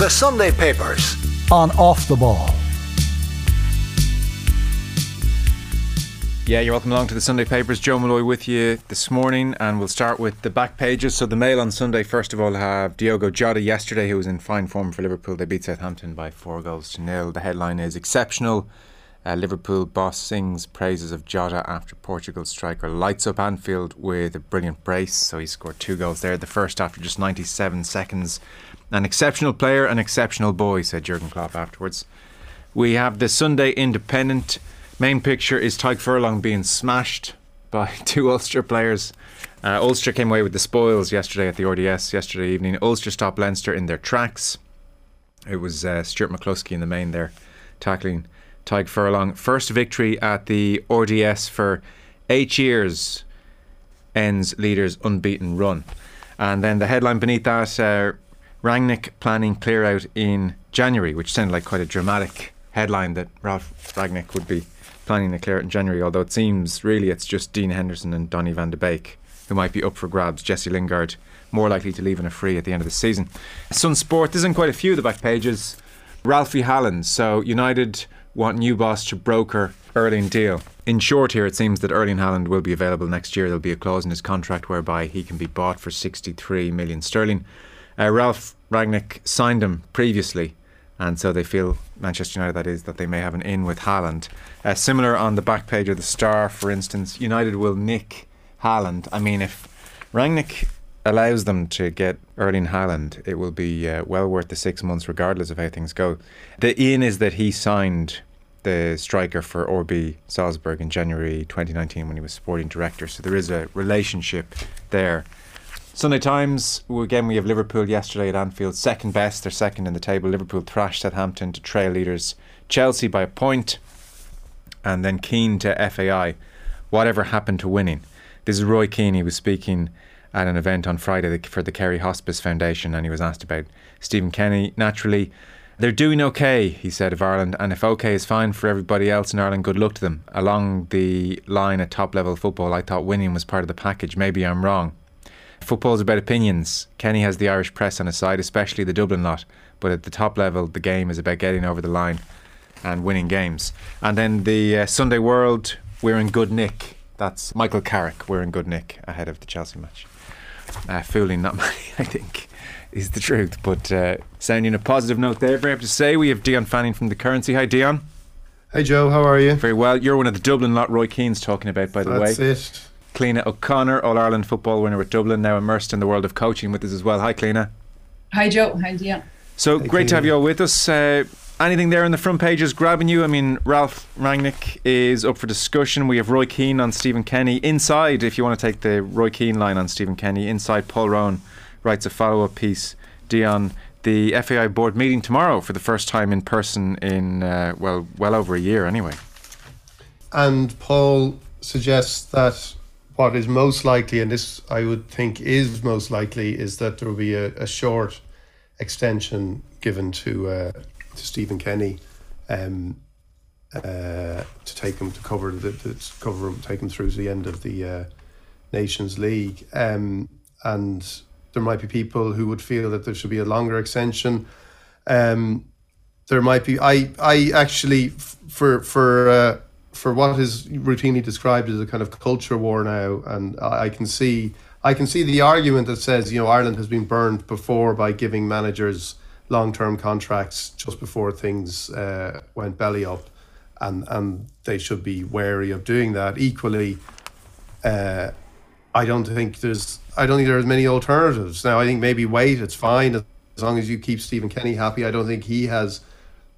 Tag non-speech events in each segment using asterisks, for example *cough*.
The Sunday Papers on Off the Ball. Yeah, you're welcome along to the Sunday Papers. Joe Malloy with you this morning, and we'll start with the back pages. So, the Mail on Sunday, first of all, have Diogo Jota yesterday, who was in fine form for Liverpool. They beat Southampton by four goals to nil. The headline is Exceptional. Uh, Liverpool boss sings praises of Jota after Portugal striker lights up Anfield with a brilliant brace. So, he scored two goals there. The first after just 97 seconds. An exceptional player, an exceptional boy, said Jurgen Klopp afterwards. We have the Sunday Independent. Main picture is Tadhg Furlong being smashed by *laughs* two Ulster players. Uh, Ulster came away with the spoils yesterday at the RDS yesterday evening. Ulster stopped Leinster in their tracks. It was uh, Stuart McCloskey in the main there tackling Tadhg Furlong. First victory at the RDS for eight years ends leaders' unbeaten run. And then the headline beneath that uh, Rangnick planning clear out in January, which sounded like quite a dramatic headline that Ralph Rangnick would be planning to clear out in January, although it seems really it's just Dean Henderson and Donny van de Beek who might be up for grabs. Jesse Lingard more likely to leave in a free at the end of the season. Sun Sport, there's in quite a few of the back pages. Ralphie Haaland. So United want new boss to broker Erling deal. In short, here it seems that Erling Haaland will be available next year. There'll be a clause in his contract whereby he can be bought for 63 million sterling. Uh, Ralph Rangnick signed him previously and so they feel Manchester United that is that they may have an in with Haaland. Uh, similar on the back page of the Star, for instance, United will nick Haaland. I mean, if Rangnick allows them to get Erling Haaland, it will be uh, well worth the six months, regardless of how things go. The in is that he signed the striker for RB Salzburg in January 2019 when he was sporting director. So there is a relationship there. Sunday Times, again, we have Liverpool yesterday at Anfield, second best, they're second in the table. Liverpool thrashed Southampton to trail leaders Chelsea by a point, and then Keane to FAI. Whatever happened to winning? This is Roy Keane, he was speaking at an event on Friday for the Kerry Hospice Foundation, and he was asked about Stephen Kenny. Naturally, they're doing okay, he said, of Ireland, and if okay is fine for everybody else in Ireland, good luck to them. Along the line at top level football, I thought winning was part of the package. Maybe I'm wrong. Football's about opinions. Kenny has the Irish press on his side, especially the Dublin lot. But at the top level, the game is about getting over the line and winning games. And then the uh, Sunday World, we're in good nick. That's Michael Carrick. We're in good nick ahead of the Chelsea match. Uh, fooling not *laughs* many, I think, is the truth. But uh, sounding a positive note there. Very happy to say we have Dion Fanning from the Currency. Hi, Dion. Hey, Joe. How are you? Very well. You're one of the Dublin lot Roy Keane's talking about, by the That's way. That's it. Cliona O'Connor, All Ireland football winner with Dublin, now immersed in the world of coaching with us as well. Hi, Cliona. Hi, Joe. Hi, Dion. So Hi, great to have you all with us. Uh, anything there in the front pages grabbing you? I mean, Ralph Rangnick is up for discussion. We have Roy Keane on Stephen Kenny. Inside, if you want to take the Roy Keane line on Stephen Kenny, inside Paul Rowan writes a follow up piece. Dion, the FAI board meeting tomorrow for the first time in person in, uh, well, well over a year anyway. And Paul suggests that what is most likely, and this I would think is most likely, is that there will be a, a short extension given to uh, to Stephen Kenny um, uh, to take him to cover the cover him, take him through to the end of the uh, Nations League. Um, and there might be people who would feel that there should be a longer extension. Um, there might be. I I actually for for. For what is routinely described as a kind of culture war now, and I can see I can see the argument that says you know Ireland has been burned before by giving managers long term contracts just before things uh, went belly up, and and they should be wary of doing that. Equally, uh, I don't think there's I don't think there are many alternatives now. I think maybe wait, it's fine as long as you keep Stephen Kenny happy. I don't think he has.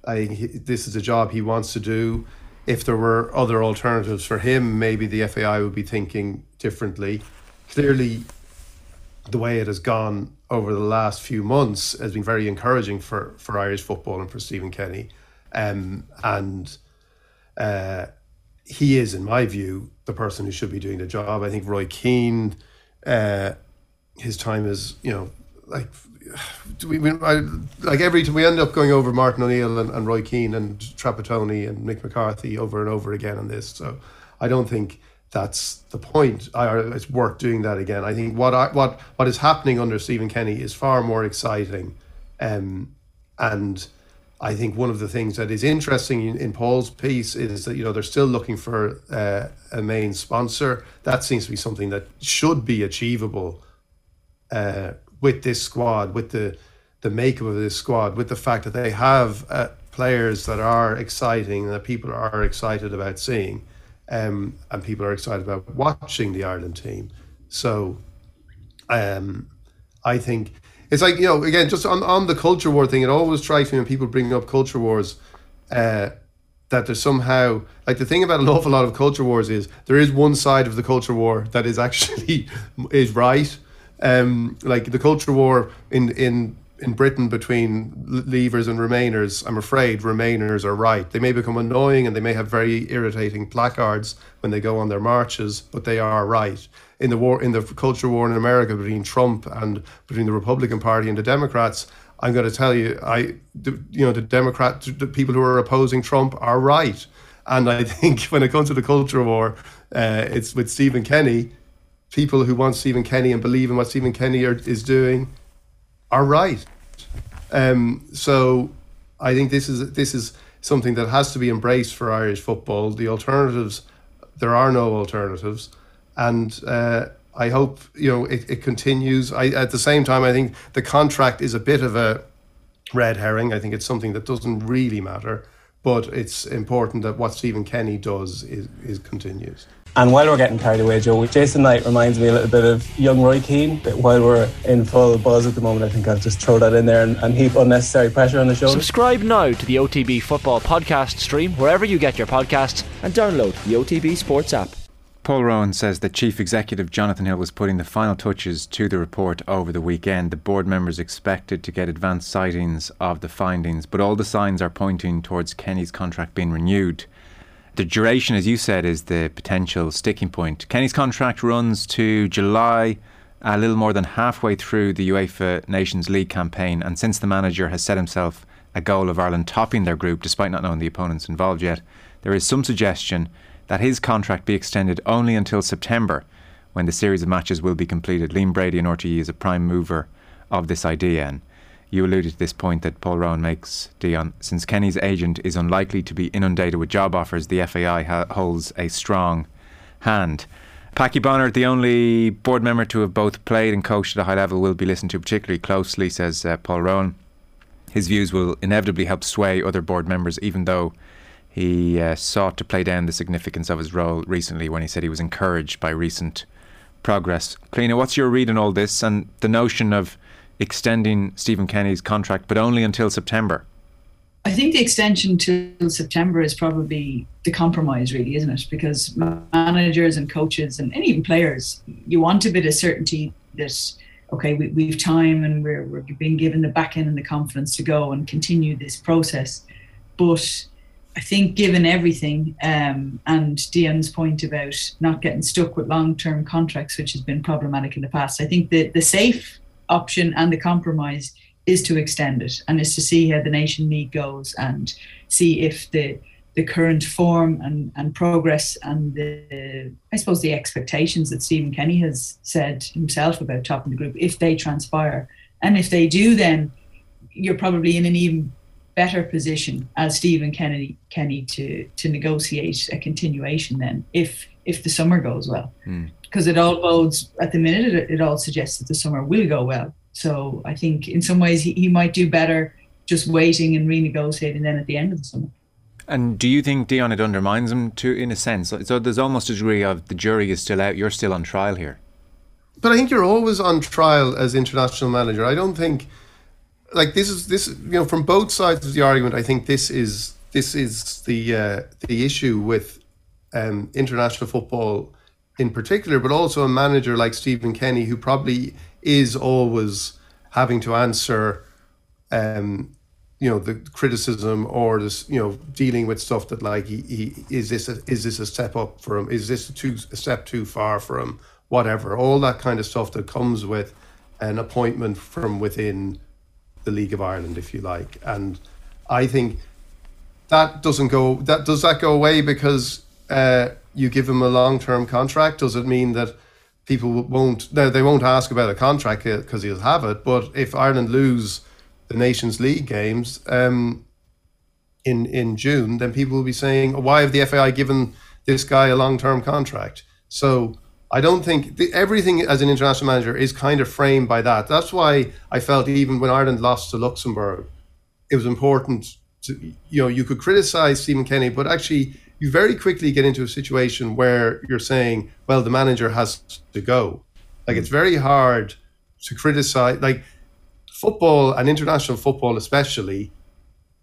I this is a job he wants to do if there were other alternatives for him, maybe the FAI would be thinking differently. Clearly, the way it has gone over the last few months has been very encouraging for, for Irish football and for Stephen Kenny. Um, and uh, he is, in my view, the person who should be doing the job. I think Roy Keane, uh, his time is, you know, like *sighs* we, we I, like every time we end up going over Martin O'Neill and, and Roy Keane and Trapattoni and Mick McCarthy over and over again on this. So I don't think that's the point. I, it's worth doing that again. I think what I, what what is happening under Stephen Kenny is far more exciting, um, and I think one of the things that is interesting in, in Paul's piece is that you know they're still looking for uh, a main sponsor. That seems to be something that should be achievable uh, with this squad, with the the makeup of this squad, with the fact that they have uh, players that are exciting that people are excited about seeing, um, and people are excited about watching the Ireland team. So, um, I think it's like you know again just on, on the culture war thing it always strikes me when people bring up culture wars uh, that there's somehow like the thing about an awful lot of culture wars is there is one side of the culture war that is actually *laughs* is right um, like the culture war in in in Britain between leavers and remainers, I'm afraid remainers are right. They may become annoying and they may have very irritating placards when they go on their marches, but they are right. In the war, in the culture war in America between Trump and between the Republican Party and the Democrats, I'm going to tell you, I, you know, the Democrat, the people who are opposing Trump are right. And I *laughs* think when it comes to the culture war, uh, it's with Stephen Kenny. People who want Stephen Kenny and believe in what Stephen Kenny are, is doing are right. Um, so I think this is this is something that has to be embraced for Irish football. The alternatives, there are no alternatives, and uh, I hope you know it, it continues. I at the same time, I think the contract is a bit of a red herring. I think it's something that doesn't really matter, but it's important that what Stephen Kenny does is, is continues. And while we're getting carried away, Joe, Jason Knight reminds me a little bit of young Roy Keane. But while we're in full buzz at the moment, I think I'll just throw that in there and, and heap unnecessary pressure on the show. Subscribe now to the OTB Football Podcast stream wherever you get your podcasts and download the OTB Sports app. Paul Rowan says that Chief Executive Jonathan Hill was putting the final touches to the report over the weekend. The board members expected to get advanced sightings of the findings, but all the signs are pointing towards Kenny's contract being renewed. The duration, as you said, is the potential sticking point. Kenny's contract runs to July, a little more than halfway through the UEFA Nations League campaign, and since the manager has set himself a goal of Ireland topping their group, despite not knowing the opponents involved yet, there is some suggestion that his contract be extended only until September, when the series of matches will be completed. Liam Brady and RTE is a prime mover of this idea. And you alluded to this point that Paul Rowan makes, Dion. Since Kenny's agent is unlikely to be inundated with job offers, the FAI ha- holds a strong hand. Packy Bonner, the only board member to have both played and coached at a high level, will be listened to particularly closely, says uh, Paul Rowan. His views will inevitably help sway other board members, even though he uh, sought to play down the significance of his role recently when he said he was encouraged by recent progress. Cliona, what's your read on all this and the notion of extending Stephen Kenny's contract, but only until September? I think the extension till September is probably the compromise, really, isn't it? Because managers and coaches and, and even players, you want a bit of certainty that okay, we, we've time and we're, we're being given the back end and the confidence to go and continue this process. But I think, given everything, um, and Dion's point about not getting stuck with long term contracts, which has been problematic in the past, I think that the safe option and the compromise is to extend it and is to see how the Nation need goes and see if the the current form and, and progress and the I suppose the expectations that Stephen Kenny has said himself about topping the group, if they transpire. And if they do then you're probably in an even better position as Stephen Kennedy Kenny to to negotiate a continuation then if if the summer goes well. Mm because it all bodes at the minute. It, it, all suggests that the summer will go well. So I think in some ways he, he might do better just waiting and renegotiating then at the end of the summer. And do you think Dion it undermines him to in a sense? So there's almost a degree of the jury is still out. You're still on trial here. But I think you're always on trial as international manager. I don't think like this is this you know from both sides of the argument. I think this is this is the uh, the issue with um, international football in particular, but also a manager like Stephen Kenny, who probably is always having to answer, um, you know, the criticism or this, you know, dealing with stuff that like, he, he is this a, is this a step up for him? Is this too, a step too far for him? Whatever, all that kind of stuff that comes with an appointment from within the League of Ireland, if you like, and I think that doesn't go. That does that go away because. Uh, you give him a long term contract, does it mean that people won't they won't ask about a contract because he'll have it? But if Ireland lose the Nations League games um, in in June, then people will be saying, "Why have the FAI given this guy a long term contract?" So I don't think the, everything as an international manager is kind of framed by that. That's why I felt even when Ireland lost to Luxembourg, it was important to you know you could criticize Stephen Kenny, but actually you very quickly get into a situation where you're saying, well, the manager has to go. Like it's very hard to criticize like football and international football especially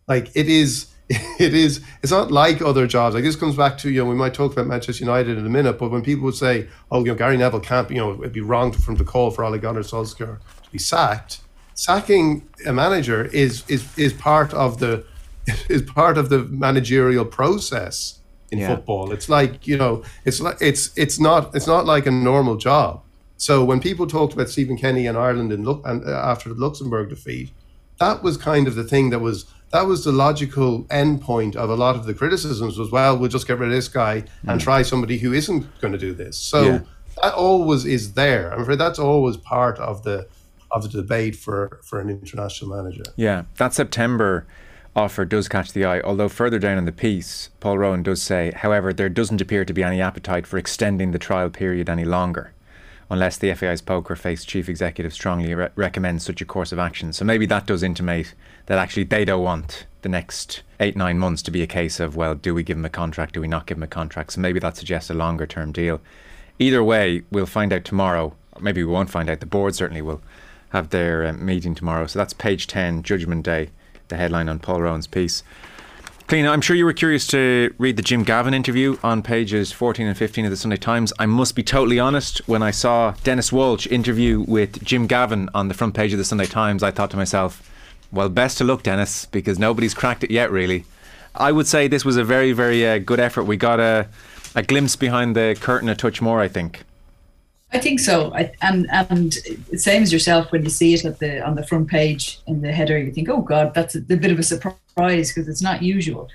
like it is *laughs* it is it's not like other jobs like this comes back to you know we might talk about manchester united in a minute but when people would say oh you know gary neville can't you know it'd be wrong him to call for Ole Gunnar Solskjaer to be sacked sacking a manager is is is part of the *laughs* is part of the managerial process in yeah. football it's like you know it's like it's it's not it's not like a normal job so when people talked about Stephen Kenny and Ireland and, look and uh, after the Luxembourg defeat, that was kind of the thing that was that was the logical endpoint of a lot of the criticisms was well we'll just get rid of this guy mm. and try somebody who isn't going to do this so yeah. that always is there i'm afraid that's always part of the of the debate for for an international manager yeah that september offer does catch the eye although further down in the piece paul rowan does say however there doesn't appear to be any appetite for extending the trial period any longer unless the FAI's poker face chief executive strongly re- recommends such a course of action. So maybe that does intimate that actually they don't want the next eight, nine months to be a case of, well, do we give him a contract? Do we not give him a contract? So maybe that suggests a longer term deal. Either way, we'll find out tomorrow. Maybe we won't find out. The board certainly will have their uh, meeting tomorrow. So that's page 10, Judgment Day, the headline on Paul Rowan's piece. Cliona, I'm sure you were curious to read the Jim Gavin interview on pages 14 and 15 of the Sunday Times. I must be totally honest, when I saw Denis Walsh interview with Jim Gavin on the front page of the Sunday Times, I thought to myself, well, best to look, Denis, because nobody's cracked it yet, really. I would say this was a very, very uh, good effort. We got a, a glimpse behind the curtain a touch more, I think. I think so. I, and and same as yourself when you see it at the on the front page in the header, you think, oh God, that's a, a bit of a surprise because it's not usual.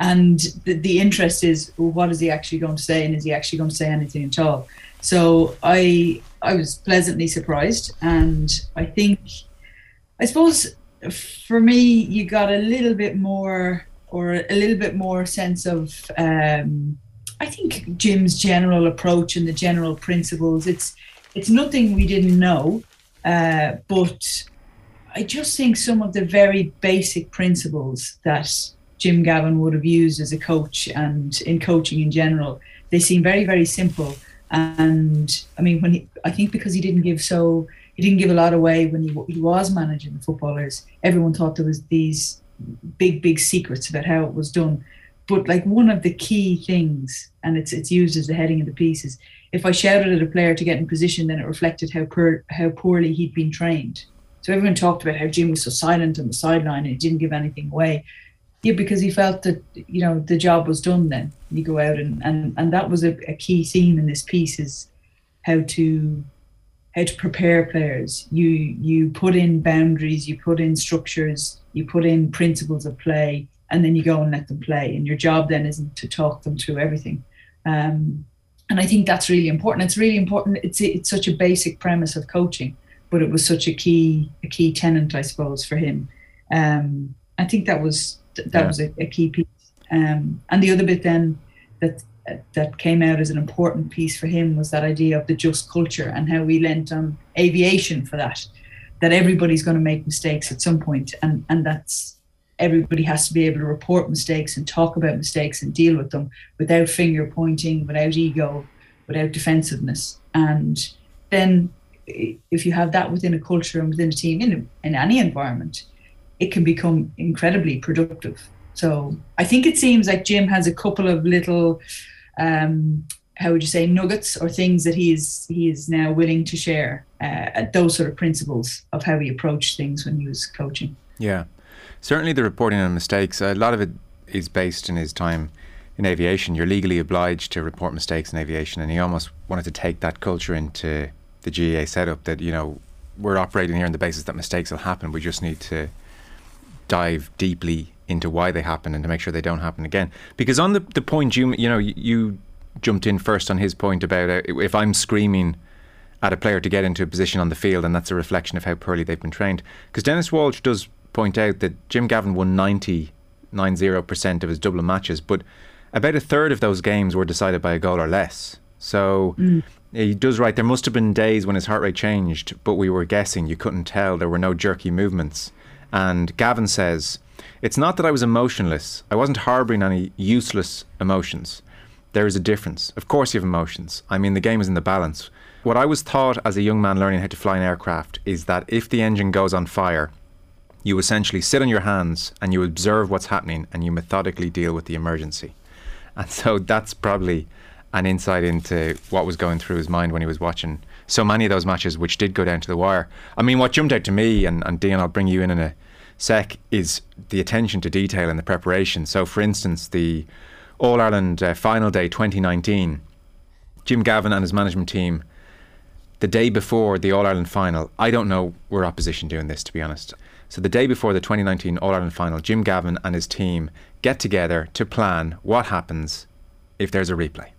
And the, the interest is, well, what is he actually going to say, and is he actually going to say anything at all? So I I was pleasantly surprised, and I think, I suppose, for me, you got a little bit more or a little bit more sense of. Um, I think Jim's general approach and the general principles. It's it's nothing we didn't know, uh, but I just think some of the very basic principles that Jim Gavin would have used as a coach and in coaching in general, they seem very very simple. And I mean, when he, I think because he didn't give so he didn't give a lot away when he he was managing the footballers. Everyone thought there was these big big secrets about how it was done but like one of the key things, and it's it's used as the heading of the piece, is if I shouted at a player to get in position, then it reflected how poor, how poorly he'd been trained. So everyone talked about how Jim was so silent on the sideline and he didn't give anything away. Yeah, because he felt that you know the job was done. Then you go out and and and that was a, a key theme in this piece is how to how to prepare players. You you put in boundaries, you put in structures, you put in principles of play and then you go and let them play. And your job then isn't to talk them through everything. Um, and I think that's really important. It's really important. It's it's such a basic premise of coaching, but it was such a key a key tenant, I suppose, for him. Um, I think that was that yeah. was a, a, key piece. Um, and the other bit then that that came out as an important piece for him was that idea of the just culture and how we lent on aviation for that. That everybody's going to make mistakes at some point, and and that's everybody has to be able to report mistakes and talk about mistakes and deal with them without finger pointing, without ego, without defensiveness. And then if you have that within a culture and within a team in, in any environment, it can become incredibly productive. So I think it seems like Jim has a couple of little, um, how would you say, nuggets or things that he is he is now willing to share. Uh, those sort of principles of how he approached things when he was coaching. Yeah, certainly the reporting on mistakes, a lot of it is based in his time in aviation. You're legally obliged to report mistakes in aviation, and he almost wanted to take that culture into the GAA setup that, you know, we're operating here on the basis that mistakes will happen. We just need to dive deeply into why they happen and to make sure they don't happen again. Because on the, the point you you know you jumped in first on his point about uh, if I'm screaming at a player to get into a position on the field and that's a reflection of how poorly they've been trained. Because Denis Walsh does point out that Jim Gavin won 90, 90% of his Dublin matches, but about a third of those games were decided by a goal or less. So mm. he does right. There must have been days when his heart rate changed, but we were guessing. You couldn't tell. There were no jerky movements. And Gavin says, It's not that I was emotionless. I wasn't harbouring any useless emotions. There is a difference. Of course, you have emotions. I mean, the game is in the balance. What I was taught as a young man learning how to fly an aircraft is that if the engine goes on fire, you essentially sit on your hands and you observe what's happening and you methodically deal with the emergency. And so that's probably an insight into what was going through his mind when he was watching so many of those matches, which did go down to the wire. I mean, what jumped out to me, and, and Dion, I'll bring you in in a sec, is the attention to detail in the preparation. So, for instance, the All Ireland uh, final day 2019, Jim Gavin and his management team, the day before the All Ireland final, I don't know where opposition doing this, to be honest. So, the day before the 2019 All Ireland final, Jim Gavin and his team get together to plan what happens if there's a replay.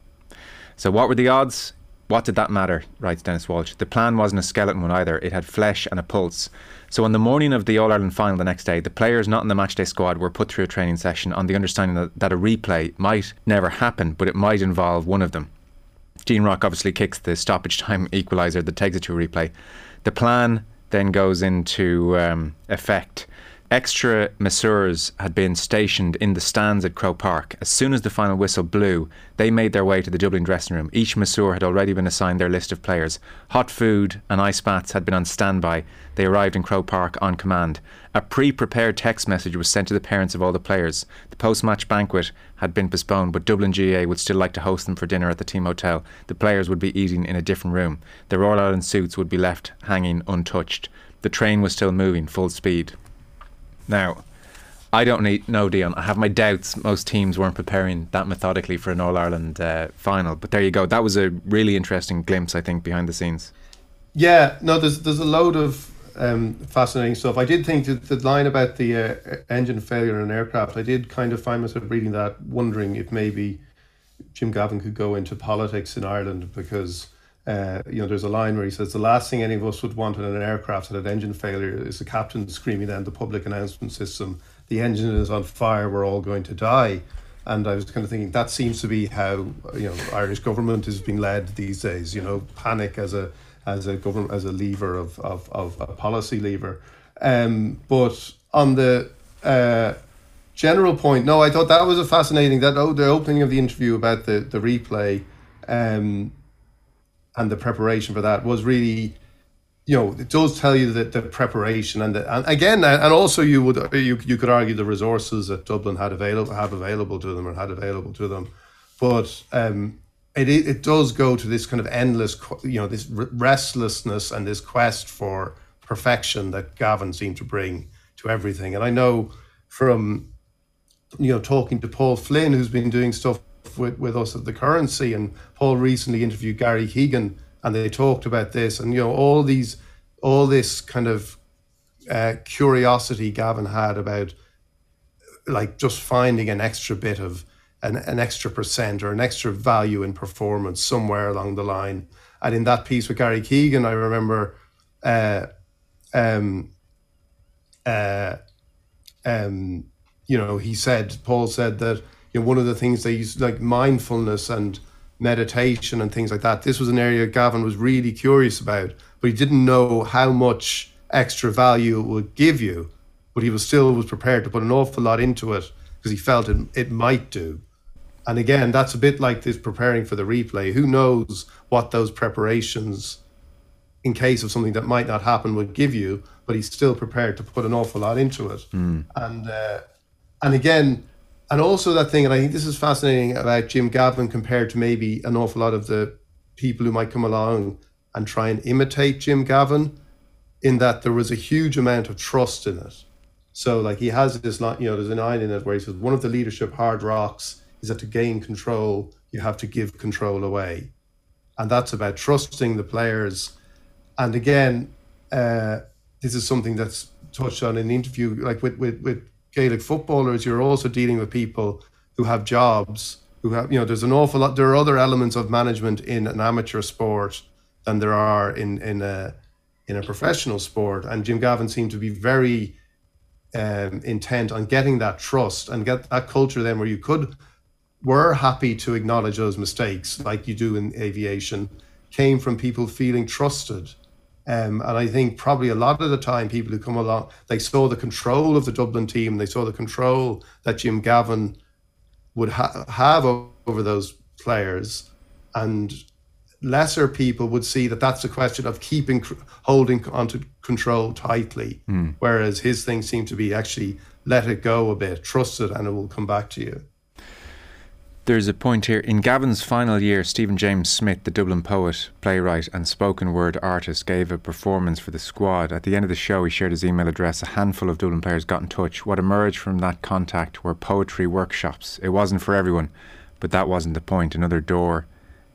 So, what were the odds? What did that matter? writes Denis Walsh. The plan wasn't a skeleton one either, it had flesh and a pulse. So, on the morning of the All Ireland final the next day, the players not in the matchday squad were put through a training session on the understanding that, that a replay might never happen, but it might involve one of them. Dean Rock obviously kicks the stoppage time equaliser that takes it to a replay. The plan then goes into um, effect Extra masseurs had been stationed in the stands at Croke Park. As soon as the final whistle blew, they made their way to the Dublin dressing room. Each masseur had already been assigned their list of players. Hot food and ice baths had been on standby. They arrived in Croke Park on command. A pre prepared text message was sent to the parents of all the players. The post match banquet had been postponed, but Dublin GAA would still like to host them for dinner at the team hotel. The players would be eating in a different room. Their All Ireland suits would be left hanging untouched. The train was still moving full speed. Now, I don't need no Dion. I have my doubts. Most teams weren't preparing that methodically for an All Ireland uh, final. But there you go. That was a really interesting glimpse, I think, behind the scenes. Yeah, no, there's there's a load of um, fascinating stuff. I did think that the line about the uh, engine failure in an aircraft. I did kind of find myself reading that, wondering if maybe Jim Gavin could go into politics in Ireland because uh, you know, there's a line where he says the last thing any of us would want in an aircraft that had engine failure is the captain screaming down the public announcement system, "The engine is on fire. We're all going to die." And I was kind of thinking that seems to be how you know Irish government is being led these days. You know, panic as a as a government as a lever of of, of a policy lever. Um, but on the uh, general point, no, I thought that was a fascinating that oh, the opening of the interview about the the replay. Um, and the preparation for that was really you know it does tell you that the preparation and, the, and again and also you would you, you could argue the resources that Dublin had available have available to them or had available to them. But um, it it does go to this kind of endless you know this restlessness and this quest for perfection that Gavin seemed to bring to everything. And I know from you know talking to Paul Flynn who's been doing stuff with, with us at the currency. And Paul recently interviewed Gary Keegan and they talked about this and, you know, all these, all this kind of uh, curiosity Gavin had about like just finding an extra bit of an, an extra percent or an extra value in performance somewhere along the line. And in that piece with Gary Keegan, I remember uh, um, uh, um, you know, he said, Paul said that you know, one of the things they use like mindfulness and meditation and things like that. This was an area Gavin was really curious about, but he didn't know how much extra value it would give you. But he was still was prepared to put an awful lot into it because he felt it, it might do. And again, that's a bit like this preparing for the replay. Who knows what those preparations, in case of something that might not happen, would give you? But he's still prepared to put an awful lot into it. Mm. And uh, and again, and also that thing, and I think this is fascinating about Jim Gavin compared to maybe an awful lot of the people who might come along and try and imitate Jim Gavin, in that there was a huge amount of trust in it. So, like he has this line, you know, there's a line in it where he says, one of the leadership hard rocks is that to gain control, you have to give control away. And that's about trusting the players. And again, uh, this is something that's touched on in the interview, like with, with, with Gaelic footballers, you're also dealing with people who have jobs, who have, you know, there's an awful lot, there are other elements of management in an amateur sport than there are in, in a, in a professional sport. And Jim Gavin seemed to be very um, intent on getting that trust and get that culture then where you could were happy to acknowledge those mistakes like you do in aviation came from people feeling trusted um, and I think probably a lot of the time people who come along they saw the control of the Dublin team they saw the control that Jim Gavin would ha- have over those players. And lesser people would see that that's a question of keeping holding onto control tightly. Mm. whereas his thing seemed to be actually let it go a bit trust it and it will come back to you there's a point here in Gavin's final year Stephen James Smith the Dublin poet playwright and spoken word artist gave a performance for the squad at the end of the show he shared his email address a handful of Dublin players got in touch what emerged from that contact were poetry workshops it wasn't for everyone but that wasn't the point another door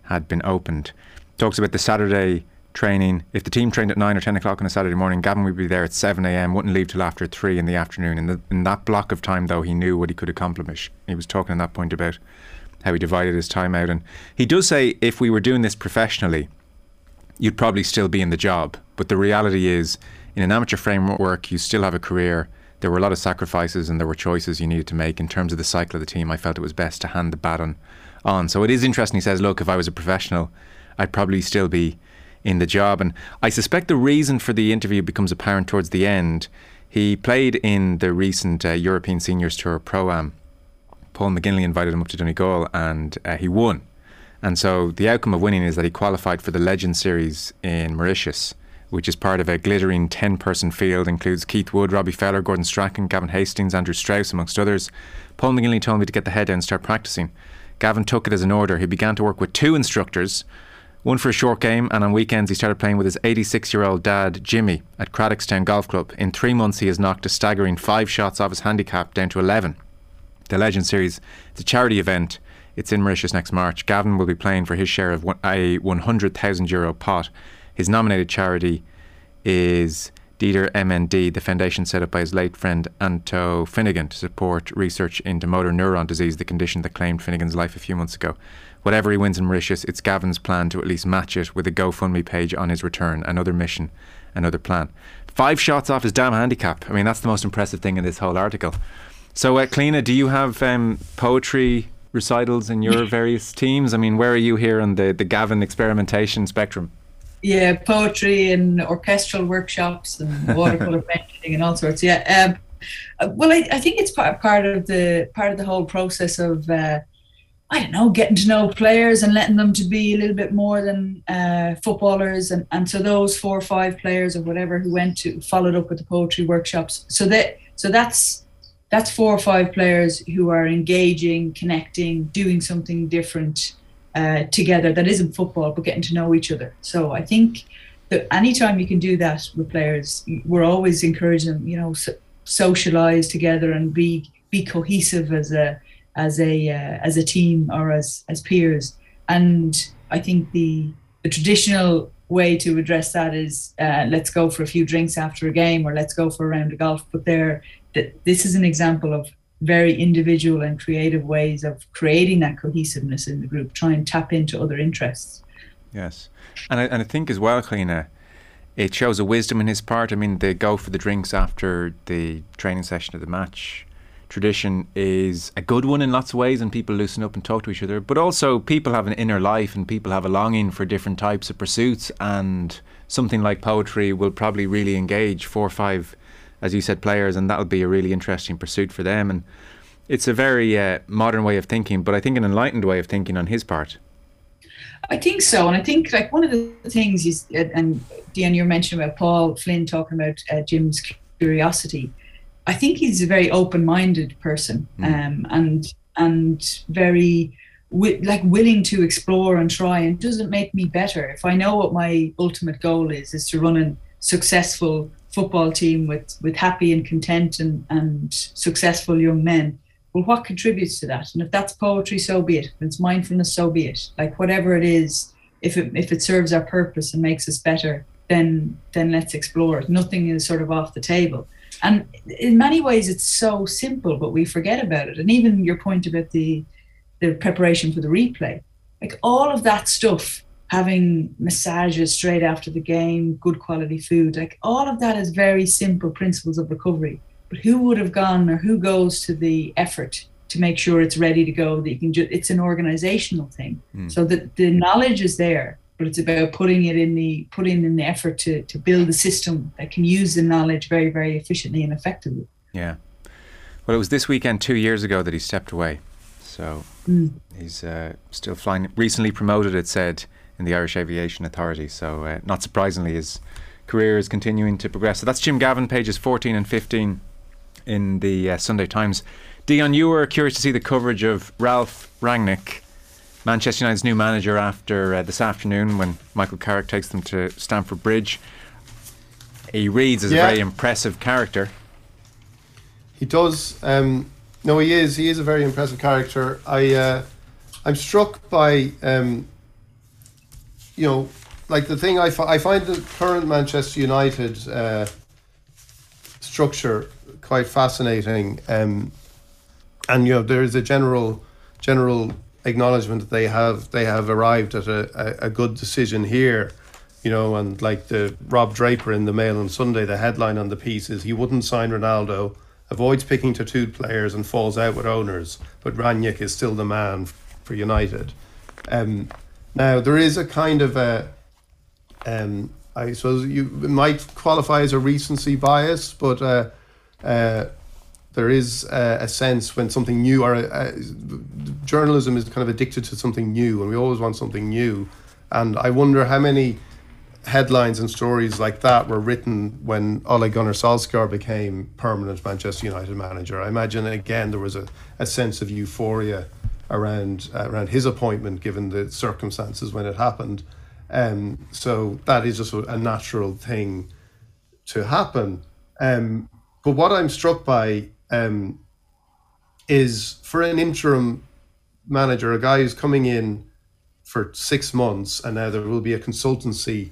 had been opened. Talks about the Saturday training. If the team trained at 9 or 10 o'clock on a Saturday morning, Gavin would be there at 7 a.m., wouldn't leave till after 3 in the afternoon. In, the, in that block of time, though, he knew what he could accomplish. He was talking at that point about how he divided his time out. And he does say if we were doing this professionally, you'd probably still be in the job. But the reality is, in an amateur framework, you still have a career. There were a lot of sacrifices and there were choices you needed to make in terms of the cycle of the team. I felt it was best to hand the baton on. So it is interesting. He says, look, if I was a professional, I'd probably still be in the job. And I suspect the reason for the interview becomes apparent towards the end. He played in the recent uh, European Seniors Tour Pro Am. Paul McGinley invited him up to Donegal and uh, he won. And so the outcome of winning is that he qualified for the Legend Series in Mauritius, which is part of a glittering 10 person field, includes Keith Wood, Robbie Fowler, Gordon Strachan, Gavin Hastings, Andrew Strauss, amongst others. Paul McGinley told me to get the head down and start practicing. Gavin took it as an order. He began to work with two instructors, one for a short game, and on weekends he started playing with his 86 year old dad, Jimmy, at Craddockstown Golf Club. In three months, he has knocked a staggering five shots off his handicap down to 11. The Legend Series It's a charity event. It's in Mauritius next March. Gavin will be playing for his share of a 100,000 euro pot. His nominated charity is Dieter MND, the foundation set up by his late friend Anto Finnegan to support research into motor neuron disease, the condition that claimed Finnegan's life a few months ago. Whatever he wins in Mauritius, it's Gavin's plan to at least match it with a GoFundMe page on his return. Another mission, another plan. Five shots off his damn handicap. I mean, that's the most impressive thing in this whole article. So, uh, Cliona, do you have um, poetry recitals in your *laughs* various teams? I mean, where are you here on the, the Gavin experimentation spectrum? yeah, poetry and orchestral workshops and *laughs* watercolor painting and all sorts. Yeah. Um, uh, well, I, I, think it's part part of the part of the whole process of uh, I don't know, getting to know players and letting them to be a little bit more than uh, footballers. And, and so those four or five players or whatever who went to followed up with the poetry workshops. So that so that's that's four or five players who are engaging, connecting, doing something different uh, together that isn't football, but getting to know each other. So I think that anytime you can do that with players, we're always encouraging you know, so, socialize together and be be cohesive as a as a uh, as a team or as as peers. And I think the the traditional way to address that is uh, let's go for a few drinks after a game or let's go for a round of golf. But there, that this is an example of very individual and creative ways of creating that cohesiveness in the group, try and tap into other interests. Yes. And I, and I think as well, Cliona, it shows a wisdom in his part. I mean, they go for the drinks after the training session of the match. Tradition is a good one in lots of ways, and people loosen up and talk to each other. But also, people have an inner life, and people have a longing for different types of pursuits. And something like poetry will probably really engage four or five as you said, players, and that'll be a really interesting pursuit for them. And it's a very uh, modern way of thinking, but I think an enlightened way of thinking on his part. I think so, and I think like one of the things is, and Dion, you mentioned about Paul Flynn talking about uh, Jim's curiosity. I think he's a very open-minded person, mm. um, and and very wi- like willing to explore and try. And doesn't make me better if I know what my ultimate goal is is to run a successful football team with with happy and content and, and successful young men. Well what contributes to that? And if that's poetry so be it. If it's mindfulness so be it. Like whatever it is if it if it serves our purpose and makes us better then then let's explore it. Nothing is sort of off the table. And in many ways it's so simple but we forget about it. And even your point about the the preparation for the replay like all of that stuff having massages straight after the game, good quality food. Like all of that is very simple principles of recovery. but who would have gone or who goes to the effort to make sure it's ready to go that you can just it's an organizational thing mm. so that the knowledge is there but it's about putting it in the putting in the effort to to build a system that can use the knowledge very very efficiently and effectively yeah well it was this weekend two years ago that he stepped away so mm. he's uh, still flying recently promoted it said in the Irish Aviation Authority so uh, not surprisingly his career is continuing to progress so that's Jim Gavin pages 14 and 15 in the uh, Sunday Times Dion, you were curious to see the coverage of Ralph Rangnick, Manchester United's new manager, after uh, this afternoon when Michael Carrick takes them to Stamford Bridge. He reads as yeah. a very impressive character. He does. Um, no, he is. He is a very impressive character. I, uh, I'm struck by, um, you know, like the thing I, fi- I find the current Manchester United uh, structure quite fascinating. Um, and you know there is a general general acknowledgement that they have they have arrived at a, a, a, good decision here you know and like the rob draper in the mail on sunday the headline on the piece is he wouldn't sign ronaldo avoids picking tattooed players and falls out with owners but Rangnick is still the man for united um, now there is a kind of a um, I suppose you might qualify as a recency bias but uh, uh, there is a, a sense when something new or a, a, journalism is kind of addicted to something new and we always want something new and i wonder how many headlines and stories like that were written when Ole Gunnar Solskjaer became permanent Manchester United manager. I imagine again there was a, a sense of euphoria around uh, around his appointment given the circumstances when it happened. Um, so that is just a, natural thing to happen. Um, but what I'm struck by um, is for an interim manager, a guy who's coming in for six months, and now there will be a consultancy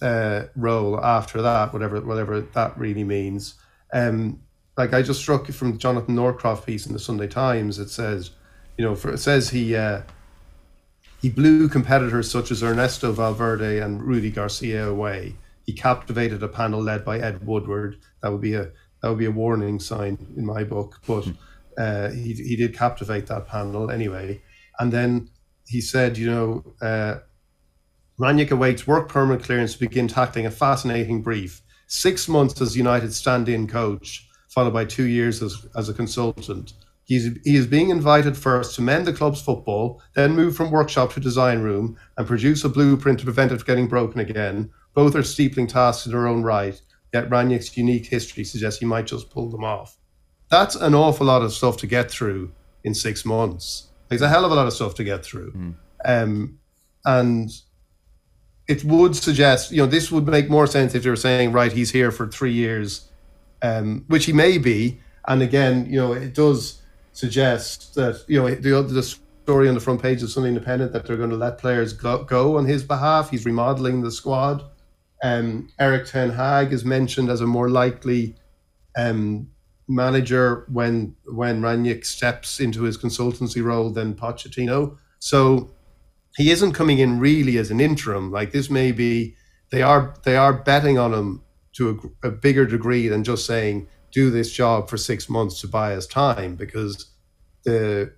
uh, role after that, whatever whatever that really means. Um, like I just struck from the Jonathan Northcroft piece in the Sunday Times. It says, you know, for, it says he uh, he blew competitors such as Ernesto Valverde and Rudy Garcia away. He captivated a panel led by Ed Woodward. That would be a that would be a warning sign in my book. But hmm. uh, he he did captivate that panel anyway. And then he said, you know, uh, Rangnick awaits work permit clearance to begin tackling a fascinating brief. Six months as United stand-in coach, followed by two years as, as a consultant. He's, he is being invited first to mend the club's football, then move from workshop to design room and produce a blueprint to prevent it from getting broken again. Both are steepling tasks in their own right yet Rangnick's unique history suggests he might just pull them off. That's an awful lot of stuff to get through in six months. It's a hell of a lot of stuff to get through. Mm. Um, and it would suggest, you know, this would make more sense if they were saying, right, he's here for three years, um, which he may be. And again, you know, it does suggest that, you know, the, the story on the front page of Sunday Independent that they're going to let players go, go on his behalf. He's remodeling the squad. Um, Erik Ten Hag is mentioned as a more likely um, manager when when Rangnick steps into his consultancy role than Pochettino. So he isn't coming in really as an interim. Like this may be they are they are betting on him to a, a bigger degree than just saying do this job for six months to buy us time because the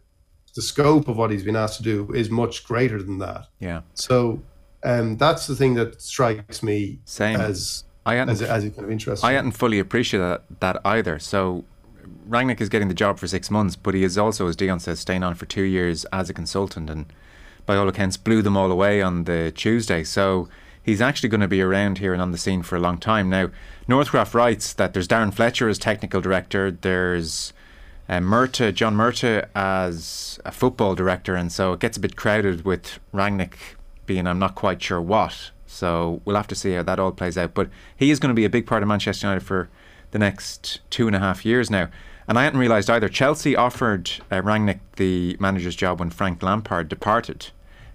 the scope of what he's been asked to do is much greater than that. Yeah. So um, that's the thing that strikes me Same. as I as, as kind of interesting. I hadn't fully appreciated that, that either. So Rangnick is getting the job for six months, but he is also, as Dion says, staying on for two years as a consultant, and by all accounts, blew them all away on the Tuesday. So he's actually going to be around here and on the scene for a long time. Now, Northcroft writes that there's Darren Fletcher as technical director, there's uh, Murtough, John Murtough as a football director, and so it gets a bit crowded with Rangnick being I'm not quite sure what. So we'll have to see how that all plays out. But he is going to be a big part of Manchester United for the next two and a half years now. And I hadn't realised either. Chelsea offered uh, Rangnick the manager's job when Frank Lampard departed.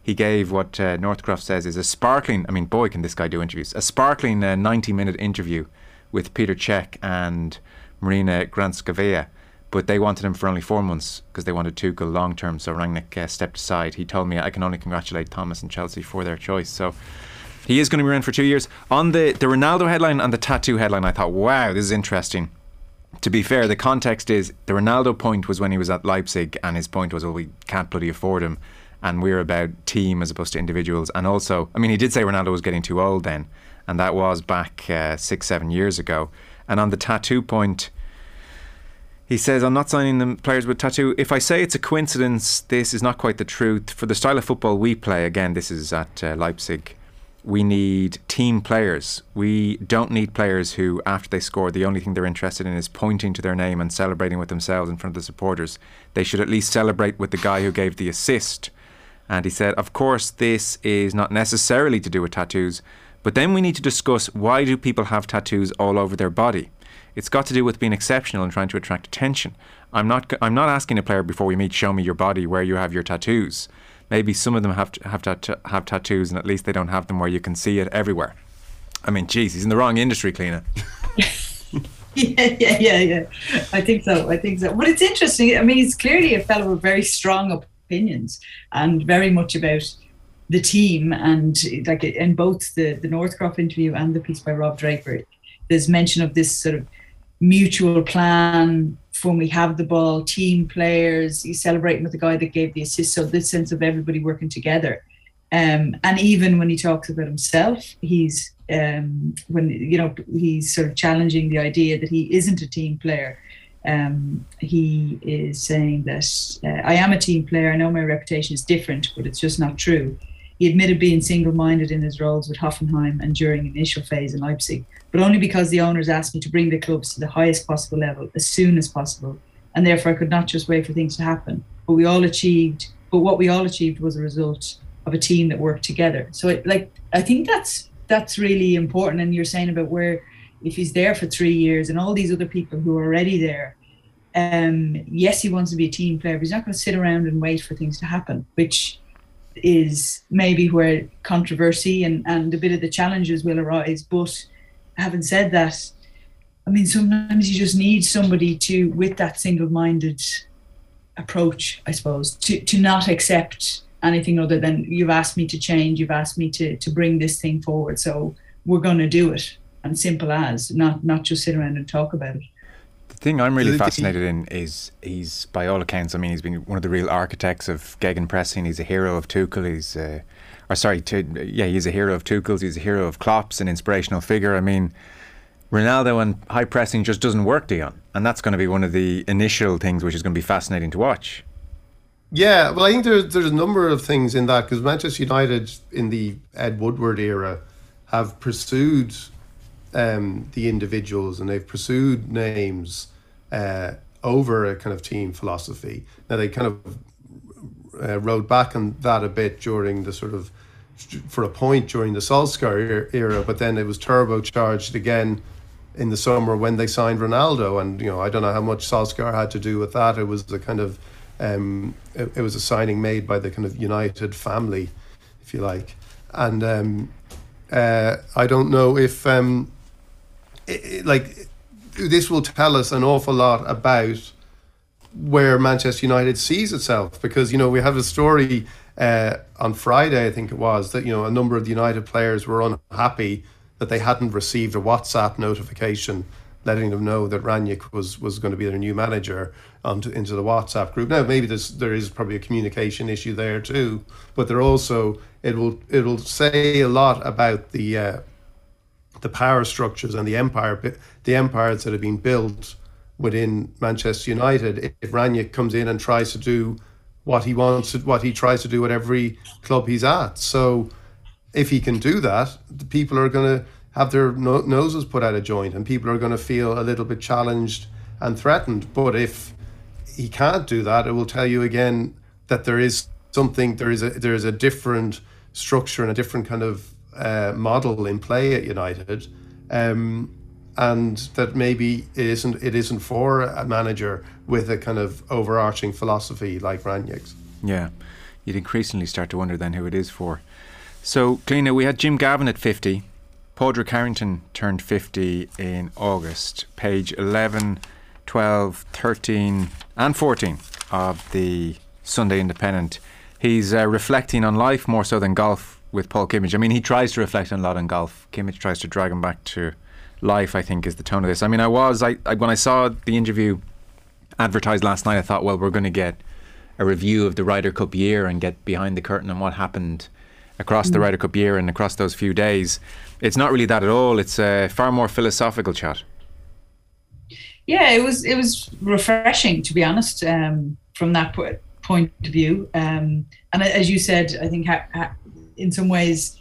He gave what uh, Northcroft says is a sparkling, I mean, boy, can this guy do interviews, a sparkling uh, 90 minute interview with Peter Cech and Marina Granovskaya but they wanted him for only four months because they wanted Tuchel long term. So Rangnick uh, stepped aside. He told me I can only congratulate Thomas and Chelsea for their choice. So he is going to be around for two years. On the the Ronaldo headline and the tattoo headline, I thought, wow, this is interesting. to be fair, the context is the Ronaldo point was when he was at Leipzig, and his point was, well, we can't bloody afford him, and we're about team as opposed to individuals. And also, I mean, he did say Ronaldo was getting too old then, and that was back uh, six, seven years ago. And on the tattoo point, he says, I'm not signing the players with tattoo. If I say it's a coincidence, this is not quite the truth. For the style of football we play, again, this is at uh, Leipzig we need team players. We don't need players who, after they score, the only thing they're interested in is pointing to their name and celebrating with themselves in front of the supporters. They should at least celebrate with the guy who gave the assist. And he said, Of course, this is not necessarily to do with tattoos, but then we need to discuss why do people have tattoos all over their body? It's got to do with being exceptional and trying to attract attention. I'm not, I'm not asking a player before we meet, show me your body where you have your tattoos maybe some of them have to, have to have tattoos, and at least they don't have them where you can see it everywhere. I mean, geez, he's in the wrong industry, Cliona. *laughs* yeah, yeah, yeah, yeah. I think so. I think so. But it's interesting. I mean, he's clearly a fellow with very strong opinions and very much about the team. And like in both the the Northcroft interview and the piece by Rob Draper, there's mention of this sort of mutual plan for when we have the ball, team players, he's celebrating with the guy that gave the assist. So this sense of everybody working together. Um, and even when he talks about himself, he's um, when you know he's sort of challenging the idea that he isn't a team player. Um, he is saying that uh, I am a team player. I know my reputation is different, but it's just not true. He admitted being single-minded in his roles with Hoffenheim and during initial phase in Leipzig but only because the owners asked me to bring the clubs to the highest possible level as soon as possible. And therefore, I could not just wait for things to happen. But we all achieved, but what we all achieved was a result of a team that worked together. So, it, like, I think that's that's really important. And you're saying about where, if he's there for three years and all these other people who are already there, um, yes, he wants to be a team player, but he's not going to sit around and wait for things to happen, which is maybe where controversy and, and a bit of the challenges will arise. But having said that, I mean, sometimes you just need somebody to, with that single-minded approach, I suppose, to to not accept anything other than you've asked me to change, you've asked me to to bring this thing forward, so we're going to do it, and simple as, not not just sit around and talk about it. The thing I'm really fascinated in is he's, by all accounts, I mean, he's been one of the real architects of gegenpressing. He's a hero of Tuchel. He's uh, or sorry, to, yeah, he's a hero of Tuchel's, he's a hero of Klopp's, an inspirational figure. I mean, Ronaldo and high pressing just doesn't work, Dion, and that's going to be one of the initial things which is going to be fascinating to watch. Yeah, well, I think there's there's a number of things in that because Manchester United in the Ed Woodward era have pursued um, the individuals and they've pursued names uh, over a kind of team philosophy. Now they kind of uh, rode back on that a bit during the sort of for a point during the Solskjaer era, but then it was turbocharged again in the summer when they signed Ronaldo. And you know, I don't know how much Solskjaer had to do with that. It was the kind of um, it, it, was a signing made by the kind of United family, if you like. And um, uh, I don't know if um, like this will tell us an awful lot about where Manchester United sees itself because you know we have a story uh, on Friday I think it was that you know a number of the United players were unhappy that they hadn't received a WhatsApp notification letting them know that Rangnick was was going to be their new manager onto into the WhatsApp group. Now maybe there's there is probably a communication issue there too, but there also it will it will say a lot about the uh, the power structures and the empire the empires that have been built within Manchester United if Rangnick comes in and tries to do what he wants, what he tries to do at every club he's at. So if he can do that, the people are going to have their no- noses put out of joint, and people are going to feel a little bit challenged and threatened. But if he can't do that, it will tell you again that there is something, there is a there is a different structure and a different kind of uh, model in play at United. Um, and that maybe it isn't it isn't for a manager with a kind of overarching philosophy like Rangnick's. Yeah, you'd increasingly start to wonder then who it is for. So, Cliona, we had Jim Gavin at 50. Padraig Harrington turned 50 in August. Page 11, 12, 13, and 14 of the Sunday Independent. He's uh, reflecting on life more so than golf with Paul Kimmage. I mean, he tries to reflect on a lot on golf. Kimmage tries to drag him back to life. I think is the tone of this. I mean, I was I, I when I saw the interview advertised last night, I thought, well, we're going to get a review of the Ryder Cup year and get behind the curtain on what happened across mm. the Ryder Cup year and across those few days. It's not really that at all. It's a far more philosophical chat. Yeah, it was it was refreshing to be honest um, from that point of view. Um, and as you said, I think ha- ha- in some ways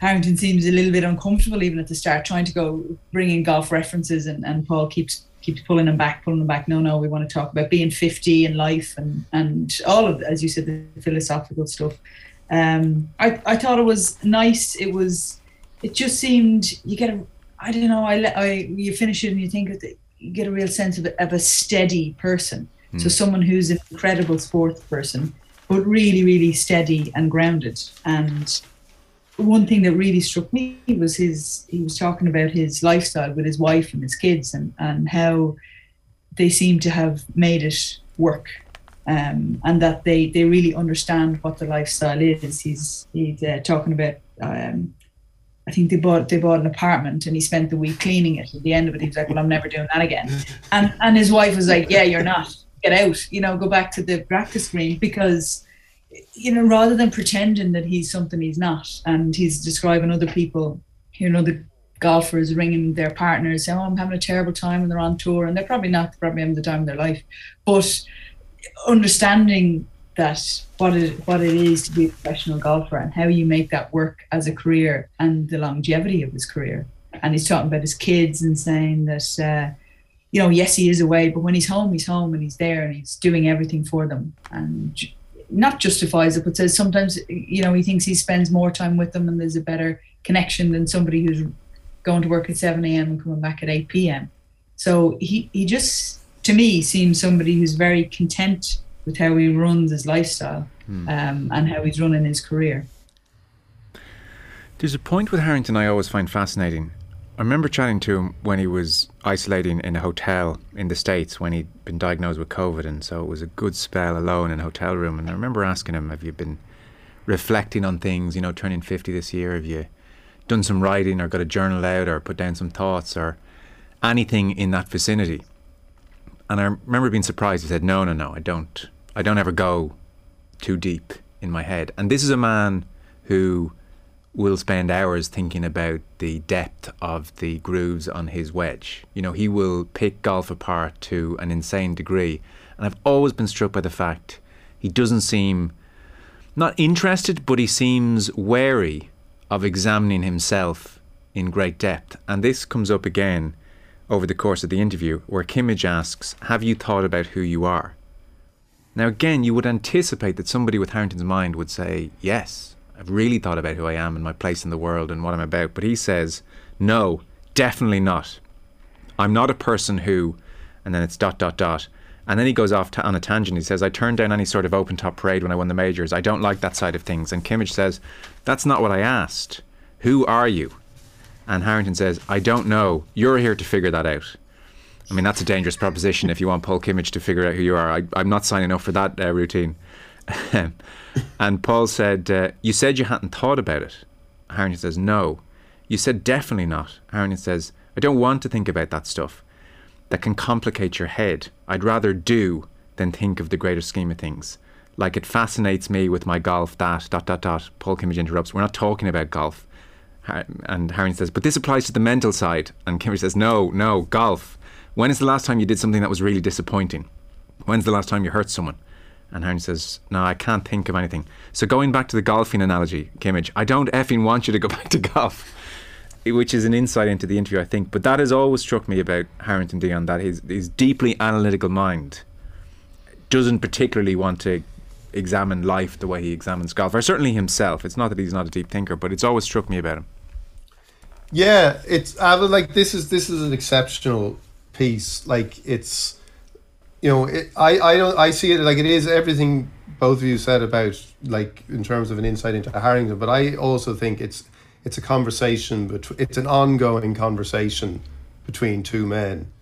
Harrington seems a little bit uncomfortable even at the start, trying to go bring in golf references, and, and Paul keeps keeps pulling him back, pulling him back. No, no, we want to talk about being 50 in life and and all of, as you said, the philosophical stuff. Um, I I thought it was nice. It was, it just seemed you get a, I don't know. I I you finish it and you think you get a real sense of a, of a steady person. Mm. So hmm. someone who's an incredible sports person, but really, really steady and grounded. And one thing that really struck me was his. He was talking about his lifestyle with his wife and his kids, and and how they seem to have made it work. Um, and that they, they really understand what the lifestyle is. He's he's uh, talking about um, I think they bought they bought an apartment and he spent the week cleaning it. At the end of it, he was like, "Well, I'm never doing that again." And and his wife was like, "Yeah, you're not. Get out. You know, go back to the practice green because." You know, rather than pretending that he's something he's not, and he's describing other people, you know, the golfers ringing their partners, saying, "Oh, I'm having a terrible time," and they're on tour, and they're probably not. Probably having the time of their life, but understanding that what it what it is to be a professional golfer and how you make that work as a career and the longevity of his career. And he's talking about his kids and saying that uh, you know yes he is away, but when he's home he's home and he's there and he's doing everything for them and not justifies it, but says sometimes you know he thinks he spends more time with them and there's a better connection than somebody who's going to work at 7 a.m. and coming back at 8 p.m. So he, he just, to me, seems somebody who's very content with how he runs his lifestyle hmm. um, and how he's running his career. There's a point with Harrington I always find fascinating. I remember chatting to him when he was isolating in a hotel in the States when he'd been diagnosed with COVID, and so it was a good spell alone in a hotel room. And I remember asking him, Have you been reflecting on things, you know, turning 50 this year? Have you done some writing or got a journal out or put down some thoughts or anything in that vicinity? And I remember being surprised. He said, No, no, no, I don't. I don't ever go too deep in my head. And this is a man who will spend hours thinking about the depth of the grooves on his wedge. You know, he will pick golf apart to an insane degree. And I've always been struck by the fact he doesn't seem not interested, but he seems wary of examining himself in great depth. And this comes up again over the course of the interview, where Kimmage asks, Have you thought about who you are? Now, again, you would anticipate that somebody with Harrington's mind would say, Yes, I've really thought about who I am and my place in the world and what I'm about. But he says, No, definitely not. I'm not a person who, and then it's dot, dot, dot. And then he goes off on a tangent. He says, I turned down any sort of open top parade when I won the majors. I don't like that side of things. And Kimmage says, That's not what I asked. Who are you? And Harrington says, I don't know. You're here to figure that out. I mean, that's a dangerous proposition if you want Paul Kimmage to figure out who you are. I, am not signing up for that uh, routine. And Paul said, uh, You said you hadn't thought about it. Harrington says, No. You said definitely not. Harrington says, I don't want to think about that stuff. That can complicate your head. I'd rather do than think of the greater scheme of things. Like it fascinates me with my golf that, dot, dot, dot. Paul Kimmage interrupts. We're not talking about golf. And Harrington says, But this applies to the mental side. And Kimmage says, No, no, golf when is the last time you did something that was really disappointing? When's the last time you hurt someone? And Harry says, No, I can't think of anything. So going back to the golfing analogy, Kimmage, I don't effing want you to go *laughs* back to golf. Which is an insight into the interview, I think. But that has always struck me about Harrington Dion that his, his deeply analytical mind doesn't particularly want to examine life the way he examines golf, or certainly himself. It's not that he's not a deep thinker, but it's always struck me about him. Yeah, it's I was like this is this is an exceptional piece. Like it's, you know, it, I I don't I see it like it is everything both of you said about like in terms of an insight into Harrington, but I also think it's it's a conversation, but it's an ongoing conversation between two men.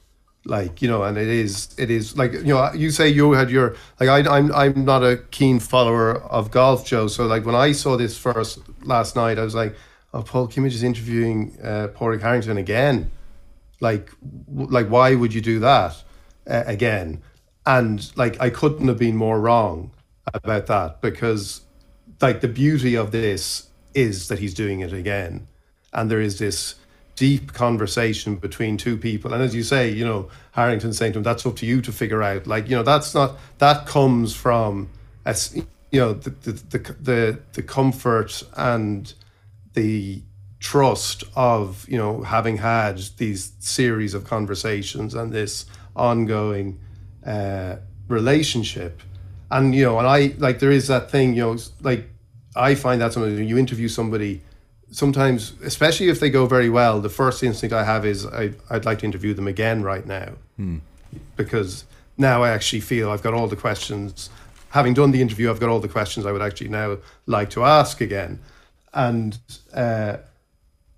Like you know and it is it is like you know you say you had your like I, i'm i'm not a keen follower of golf joe so like when i saw this first last night i was like oh paul kimmage is interviewing uh Padraig harrington again. Like, like why would you do that uh, again? And like, I couldn't have been more wrong about that because, like, the beauty of this is that he's doing it again, and there is this deep conversation between two people. And as you say, you know, Harrington saying to him, "That's up to you to figure out." Like, you know, that's not that comes from as you know the the the, the comfort and the trust of you know having had these series of conversations and this ongoing uh, relationship and you know and i like there is that thing you know like i find that something when you interview somebody sometimes especially if they go very well the first instinct i have is I, i'd like to interview them again right now Hmm. because now i actually feel i've got all the questions having done the interview i've got all the questions i would actually now like to ask again and uh,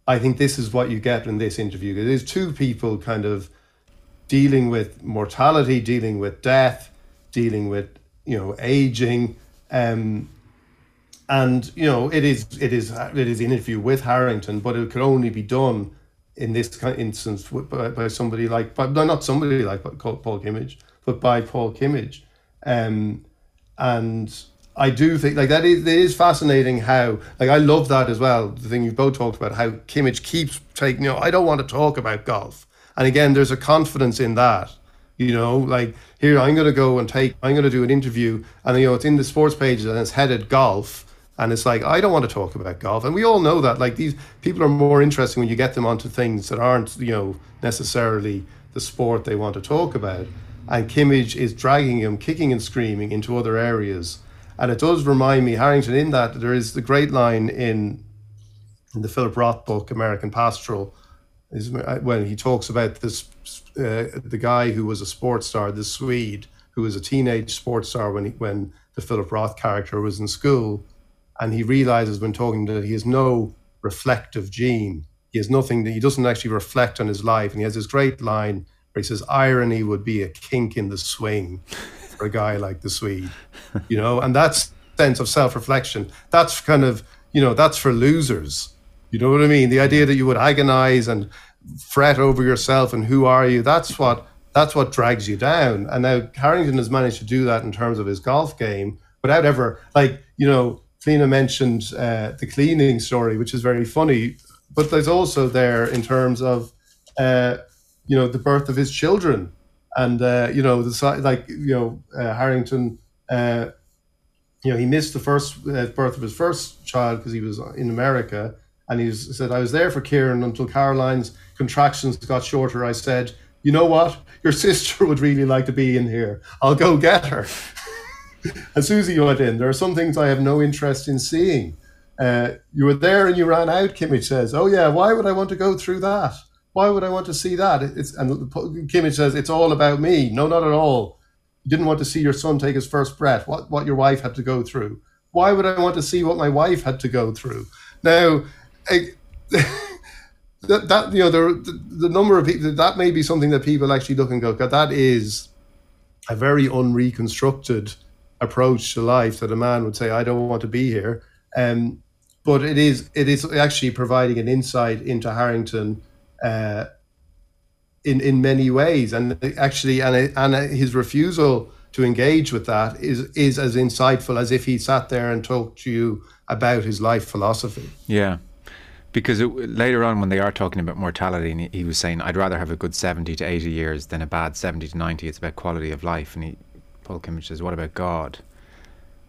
I think this is what you get in this interview. Is two people kind of dealing with mortality, dealing with death, dealing with you know aging, um, and you know it is it is it is an interview with Harrington, but it could only be done in this kind of instance by, by somebody like, but no, not somebody like Paul Kimmage, but by Paul Kimmage, um, and I do think like that is it is fascinating how like I love that as well. The thing you both talked about how Kimmage keeps taking you know I don't want to talk about golf, and again there's a confidence in that. You know, like here I'm going to go and take I'm going to do an interview, and you know it's in the sports pages and it's headed golf, and it's like I don't want to talk about golf, and we all know that. Like these people are more interesting when you get them onto things that aren't you know necessarily the sport they want to talk about. And Kimmage is dragging him, kicking and screaming into other areas and it does remind me, Harrington, in that there is the great line in, in the Philip Roth book, American Pastoral, is when he talks about this uh, the guy who was a sports star, the Swede, who was a teenage sports star when he, when the Philip Roth character was in school, and he realizes when talking that he has no reflective gene. He has nothing that he doesn't actually reflect on his life, and he has this great line where he says, "Irony would be a kink in the swing." for a guy like the Swede, you know, and that's sense of self-reflection. That's kind of, you know, that's for losers. You know what I mean? The idea that you would agonize and fret over yourself and who are you? That's what that's what drags you down. And now Harrington has managed to do that in terms of his golf game without ever like, you know, Cliona mentioned uh, the cleaning story, which is very funny, but there's also there in terms of, uh, you know, the birth of his children and uh, you know the like you know uh, Harrington uh, you know he missed the first uh, birth of his first child because he was in America and he said I was there for Kieran until Caroline's contractions got shorter I said you know what your *laughs* sister would really like to be in here I'll go get her *laughs* and Susie went in there are some things I have no interest in seeing uh, you were there and you ran out Kimmage says oh yeah why would I want to go through that why would I want to see that? It's and Kimmage says it's all about me. No, not at all. You didn't want to see your son take his first breath. What what your wife had to go through. Why would I want to see what my wife had to go through? Now, *laughs* That, that you know the, the, the number of people that may be something that people actually look and go, God, that is a very unreconstructed approach to life that a man would say, I don't want to be here. Um, but it is it is actually providing an insight into Harrington uh, in in many ways, and actually, and and his refusal to engage with that is is as insightful as if he sat there and talked to you about his life philosophy. Yeah. Because it, later on, when they are talking about mortality, and he, he, was saying, "I'd rather have a good seventy to eighty years than a bad seventy to ninety. It's about quality of life." And he, Paul Kimmage says, "What about God?"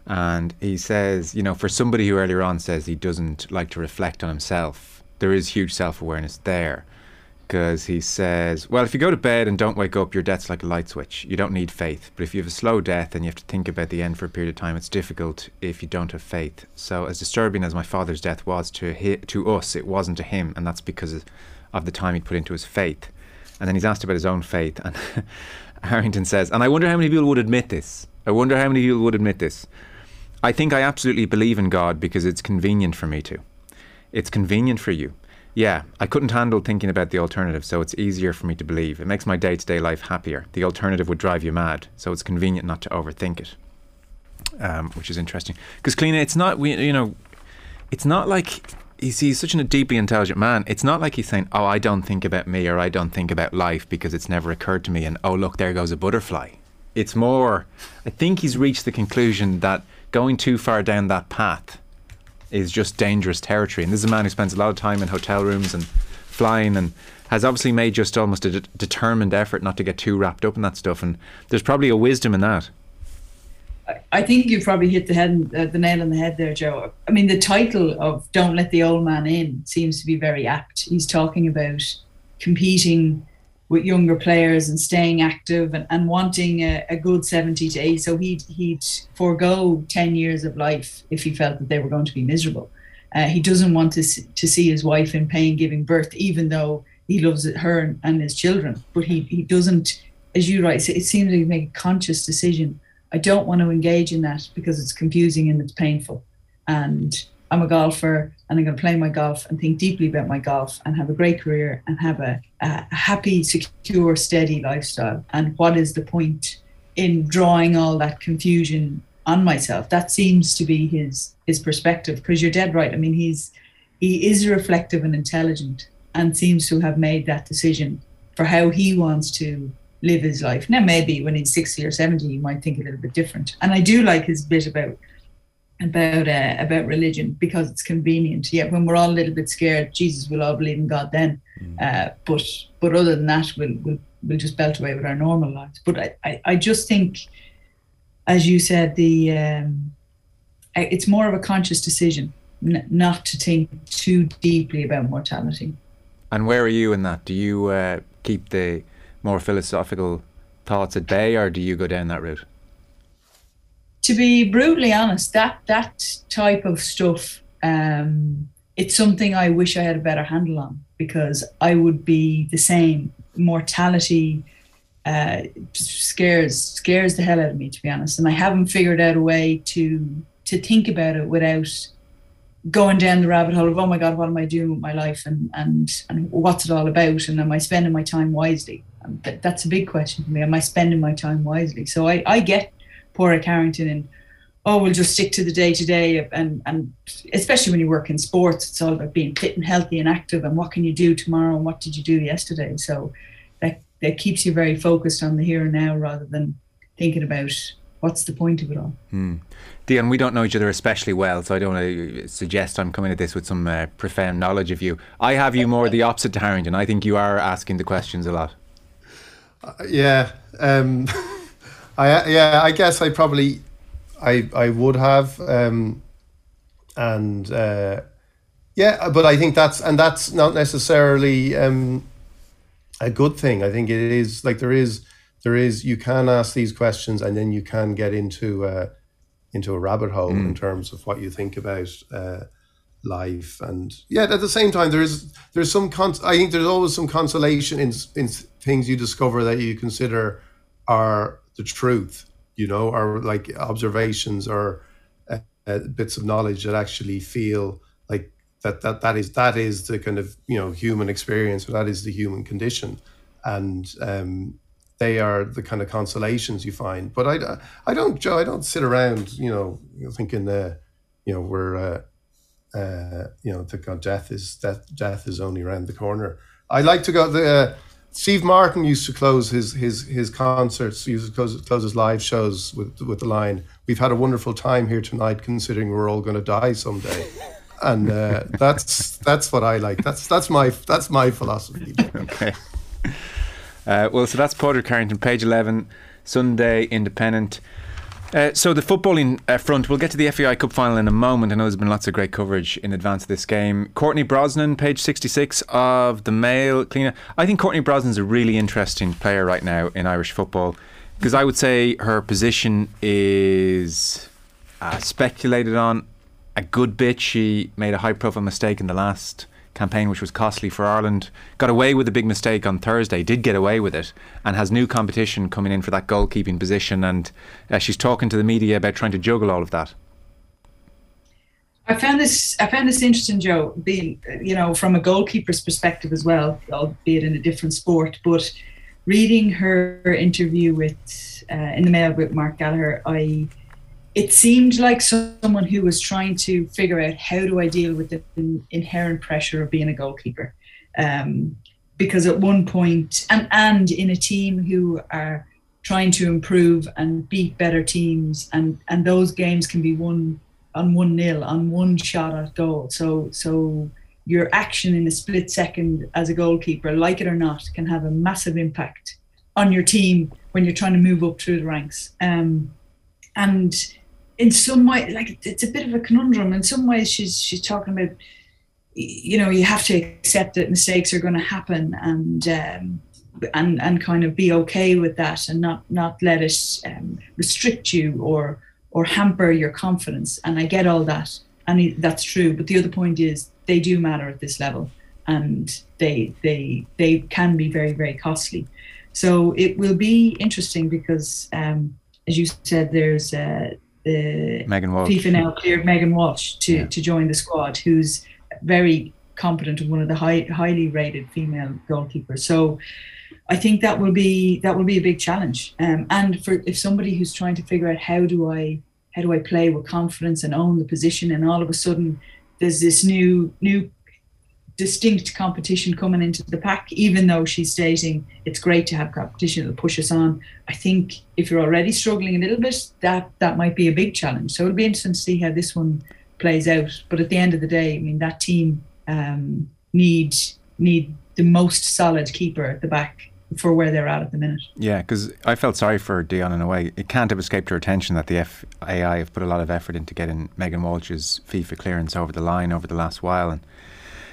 And he says, you know, for somebody who earlier on says he doesn't like to reflect on himself, there is huge self awareness there because he says, Well, if you go to bed and don't wake up, your death's like a light switch. You don't need faith. But if you have a slow death and you have to think about the end for a period of time, it's difficult if you don't have faith. So, as disturbing as my father's death was to, hi- to us, it wasn't to him. And that's because of the time he'd put into his faith. And then he's asked about his own faith. And *laughs* Harrington says, And I wonder how many people would admit this. I wonder how many people would admit this. I think I absolutely believe in God because it's convenient for me to. It's convenient for you yeah, I couldn't handle thinking about the alternative, so it's easier for me to believe. It makes my day to day life happier. The alternative would drive you mad, so it's convenient not to overthink it, um, which is interesting. Because Cliona, it's not we, you know, it's not like he's, he's such a deeply intelligent man. It's not like he's saying, "Oh, I don't think about me" or "I don't think about life because it's never occurred to me," and "Oh, look, there goes a butterfly." It's more. I think he's reached the conclusion that going too far down that path is just dangerous territory. And this is a man who spends a lot of time in hotel rooms and flying and has obviously made just almost a de- determined effort not to get too wrapped up in that stuff. And there's probably a wisdom in that. I think you've probably hit the head, uh, the nail on the head there, Joe. I mean, the title of "Don't Let the Old Man In" seems to be very apt. He's talking about competing with younger players and staying active and, and wanting a, a good 70 to 80. So he'd, he'd forego 10 years of life if he felt that they were going to be miserable. Uh, he doesn't want to, to see his wife in pain giving birth, even though he loves her and his children. But he, he doesn't, as you write, it seems like he make a conscious decision. I don't want to engage in that because it's confusing and it's painful. And I'm a golfer and I'm going to play my golf and think deeply about my golf and have a great career and have a, a happy, secure, steady lifestyle. And what is the point in drawing all that confusion on myself? That seems to be his his perspective. Because you're dead right. I mean, he's he is reflective and intelligent and seems to have made that decision for how he wants to live his life. Now, maybe when he's 60 or 70, he might think a little bit different. And I do like his bit about about uh, about religion because it's convenient. Yet when we're all a little bit scared, Jesus will all believe in God then. Mm. Uh, but but other than that, we'll, we'll we'll just belt away with our normal lives. But I, I, I just think, as you said, the um, it's more of a conscious decision n- not to think too deeply about mortality. And where are you in that? Do you uh, keep the more philosophical thoughts at bay, or do you go down that route? To be brutally honest, that that type of stuff, um, it's something I wish I had a better handle on because I would be the same. Mortality uh, scares scares the hell out of me, to be honest, and I haven't figured out a way to to think about it without going down the rabbit hole of oh my god, what am I doing with my life and and and what's it all about, and am I spending my time wisely? That, that's a big question for me. Am I spending my time wisely? So I, I get Padraig Harrington and oh we'll just stick to the day to day and and especially when you work in sports it's all about being fit and healthy and active and what can you do tomorrow and what did you do yesterday so that that keeps you very focused on the here and now rather than thinking about what's the point of it all hmm. Dion, we don't know each other especially well, so I don't want to suggest I'm coming at this with some uh, profound knowledge of you. I have you more the opposite to Harrington. I think you are asking the questions a lot. Uh, yeah. Um, *laughs* I yeah, I guess I probably I I would have um and uh yeah, but I think that's and that's not necessarily um a good thing. I think it is like there is there is you can ask these questions and then you can get into uh into a rabbit hole mm. in terms of what you think about uh life and yeah at the same time there is there's some con- i think there's always some consolation in in things you discover that you consider are the truth, you know, or like observations or uh, uh, bits of knowledge that actually feel like that that that is that is the kind of you know human experience, or that is the human condition, and um, they are the kind of consolations you find. But I, I don't, Joe, I don't sit around, you know, thinking, uh, you know, we're, uh, uh, you know, the God, death is death, death is only around the corner. I like to go the. Steve Martin used to close his his his concerts, used to close, close his live shows with with the line, "We've had a wonderful time here tonight, considering we're all going to die someday," and uh, *laughs* that's that's what I like. That's that's my that's my philosophy. *laughs* okay. Uh, well, so that's Padraig Harrington, page eleven, Sunday Independent. Uh, so the footballing uh, front, we'll get to the FAI Cup final in a moment. I know there's been lots of great coverage in advance of this game. Courtney Brosnan, page 66 of the Mail. Cliona. I think Courtney Brosnan's a really interesting player right now in Irish football because I would say her position is uh, speculated on a good bit. She made a high-profile mistake in the last campaign, which was costly for Ireland. Got away with a big mistake on Thursday, did get away with it, and has new competition coming in for that goalkeeping position. And uh, she's talking to the media about trying to juggle all of that. I found this. I found this interesting, Joe. Being, you know, from a goalkeeper's perspective as well, albeit in a different sport. But reading her interview with uh, in the Mail with Mark Gallagher, I it seemed like someone who was trying to figure out how do I deal with the inherent pressure of being a goalkeeper. Um, because at one point, and and in a team who are trying to improve and beat better teams, and and those games can be won on one nil, on one shot at goal. So so your action in a split second as a goalkeeper, like it or not, can have a massive impact on your team when you're trying to move up through the ranks. Um, and in some way, like it's a bit of a conundrum. In some ways, she's she's talking about, you know, you have to accept that mistakes are going to happen and um, and and kind of be okay with that and not not let it um, restrict you or or hamper your confidence. And I get all that, and that's true. But the other point is they do matter at this level, and they they they can be very very costly. So it will be interesting because, um, as you said, there's uh, the Megan Walsh. FIFA now cleared Megan Walsh to, yeah. to join the squad, who's very competent and one of the high, highly rated female goalkeepers. So I think that will be that will be a big challenge. Um, and for if somebody who's trying to figure out how do I how do I play with confidence and own the position, and all of a sudden there's this new new distinct competition coming into the pack, even though she's stating it's great to have competition that'll push us on. I think if you're already struggling a little bit, that that might be a big challenge. So it'll be interesting to see how this one plays out. But at the end of the day, I mean that team um, need need the most solid keeper at the back for where they're at at the minute. Yeah, because I felt sorry for Dion in a way. It can't have escaped her attention that the FAI have put a lot of effort into getting Megan Walsh's FIFA clearance over the line over the last while, and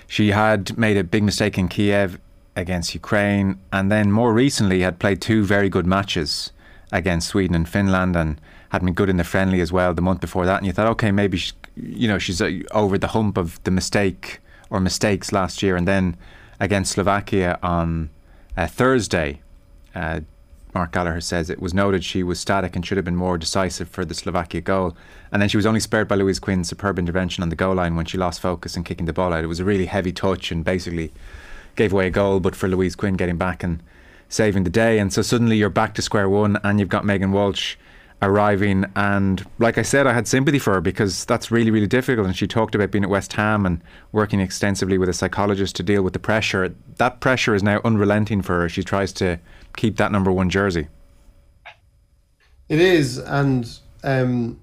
she had made a big mistake in Kiev against Ukraine, and then more recently had played two very good matches against Sweden and Finland, and had been good in the friendly as well the month before that. And you thought, okay, maybe she, you know she's uh, over the hump of the mistake or mistakes last year, and then against Slovakia on uh, Thursday. Uh, Mark Gallagher says it was noted she was static and should have been more decisive for the Slovakia goal. And then she was only spared by Louise Quinn's superb intervention on the goal line when she lost focus and kicking the ball out. It was a really heavy touch and basically gave away a goal, but for Louise Quinn getting back and saving the day. And so suddenly you're back to square one and you've got Megan Walsh arriving. And like I said, I had sympathy for her because that's really, really difficult. And she talked about being at West Ham and working extensively with a psychologist to deal with the pressure. That pressure is now unrelenting for her. She tries to keep that number one jersey. It is. And, um,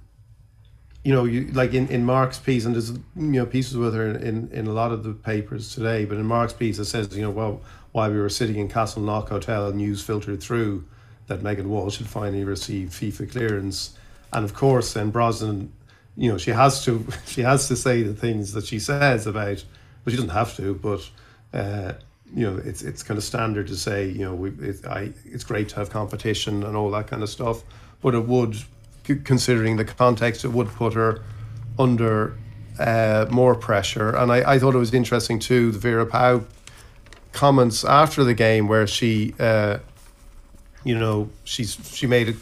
you know, you like in, in Mark's piece, and there's you know pieces with her in, in a lot of the papers today. But in Mark's piece, it says you know well while we were sitting in Castleknock Hotel, news filtered through that Megan Walsh had finally received FIFA clearance, and of course, then Brosnan, you know, she has to *laughs* she has to say the things that she says about, but she doesn't have to. But uh, you know, it's it's kind of standard to say, you know, we it, I it's great to have competition and all that kind of stuff, but it would, considering the context, it would put her under uh, more pressure. And I, I thought it was interesting too, the Vera Pauw comments after the game where she. Uh, you know, she's she made it.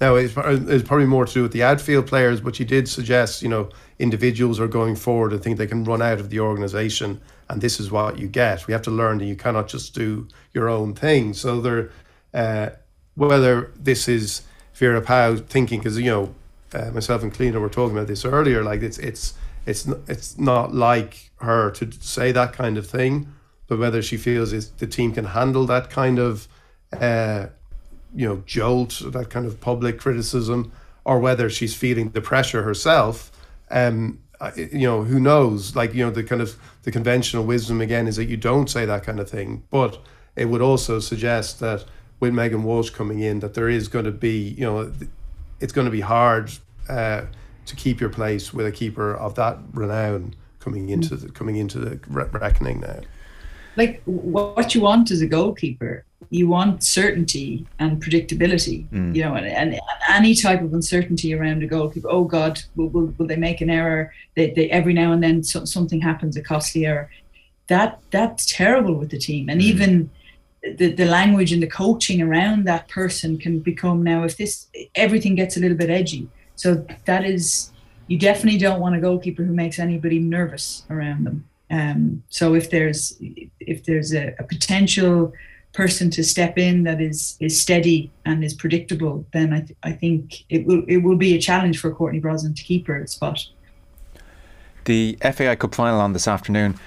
Now it's, it's probably more to do with the outfield players, but she did suggest, you know, individuals are going forward and think they can run out of the organisation, and this is what you get. We have to learn that you cannot just do your own thing. So there, uh, whether this is Vera Pauw thinking, because you know, uh, myself and Cliona were talking about this earlier, like it's it's it's it's not like her to say that kind of thing, but whether she feels is the team can handle that kind of. Uh, you know jolt that kind of public criticism or whether she's feeling the pressure herself um you know who knows? Like you know the kind of the conventional wisdom again is that you don't say that kind of thing. But it would also suggest that with Megan Walsh coming in that there is going to be you know it's going to be hard uh, to keep your place with a keeper of that renown coming into the coming into the reckoning now like what you want as a goalkeeper. You want certainty and predictability mm. you know and, and, any type of uncertainty around a goalkeeper oh god will, will, will they make an error? They, they every now and then so, something happens a costly error. That that's terrible with the team. And mm. even the, the language and the coaching around that person can become now if this everything gets a little bit edgy. So that is you definitely don't want a goalkeeper who makes anybody nervous around them um, so if there's if there's a, a, potential person to step in that is is steady and is predictable, then I, th- I think it will it will be a challenge for Courtney Brosnan to keep her spot. The FAI Cup final on this afternoon.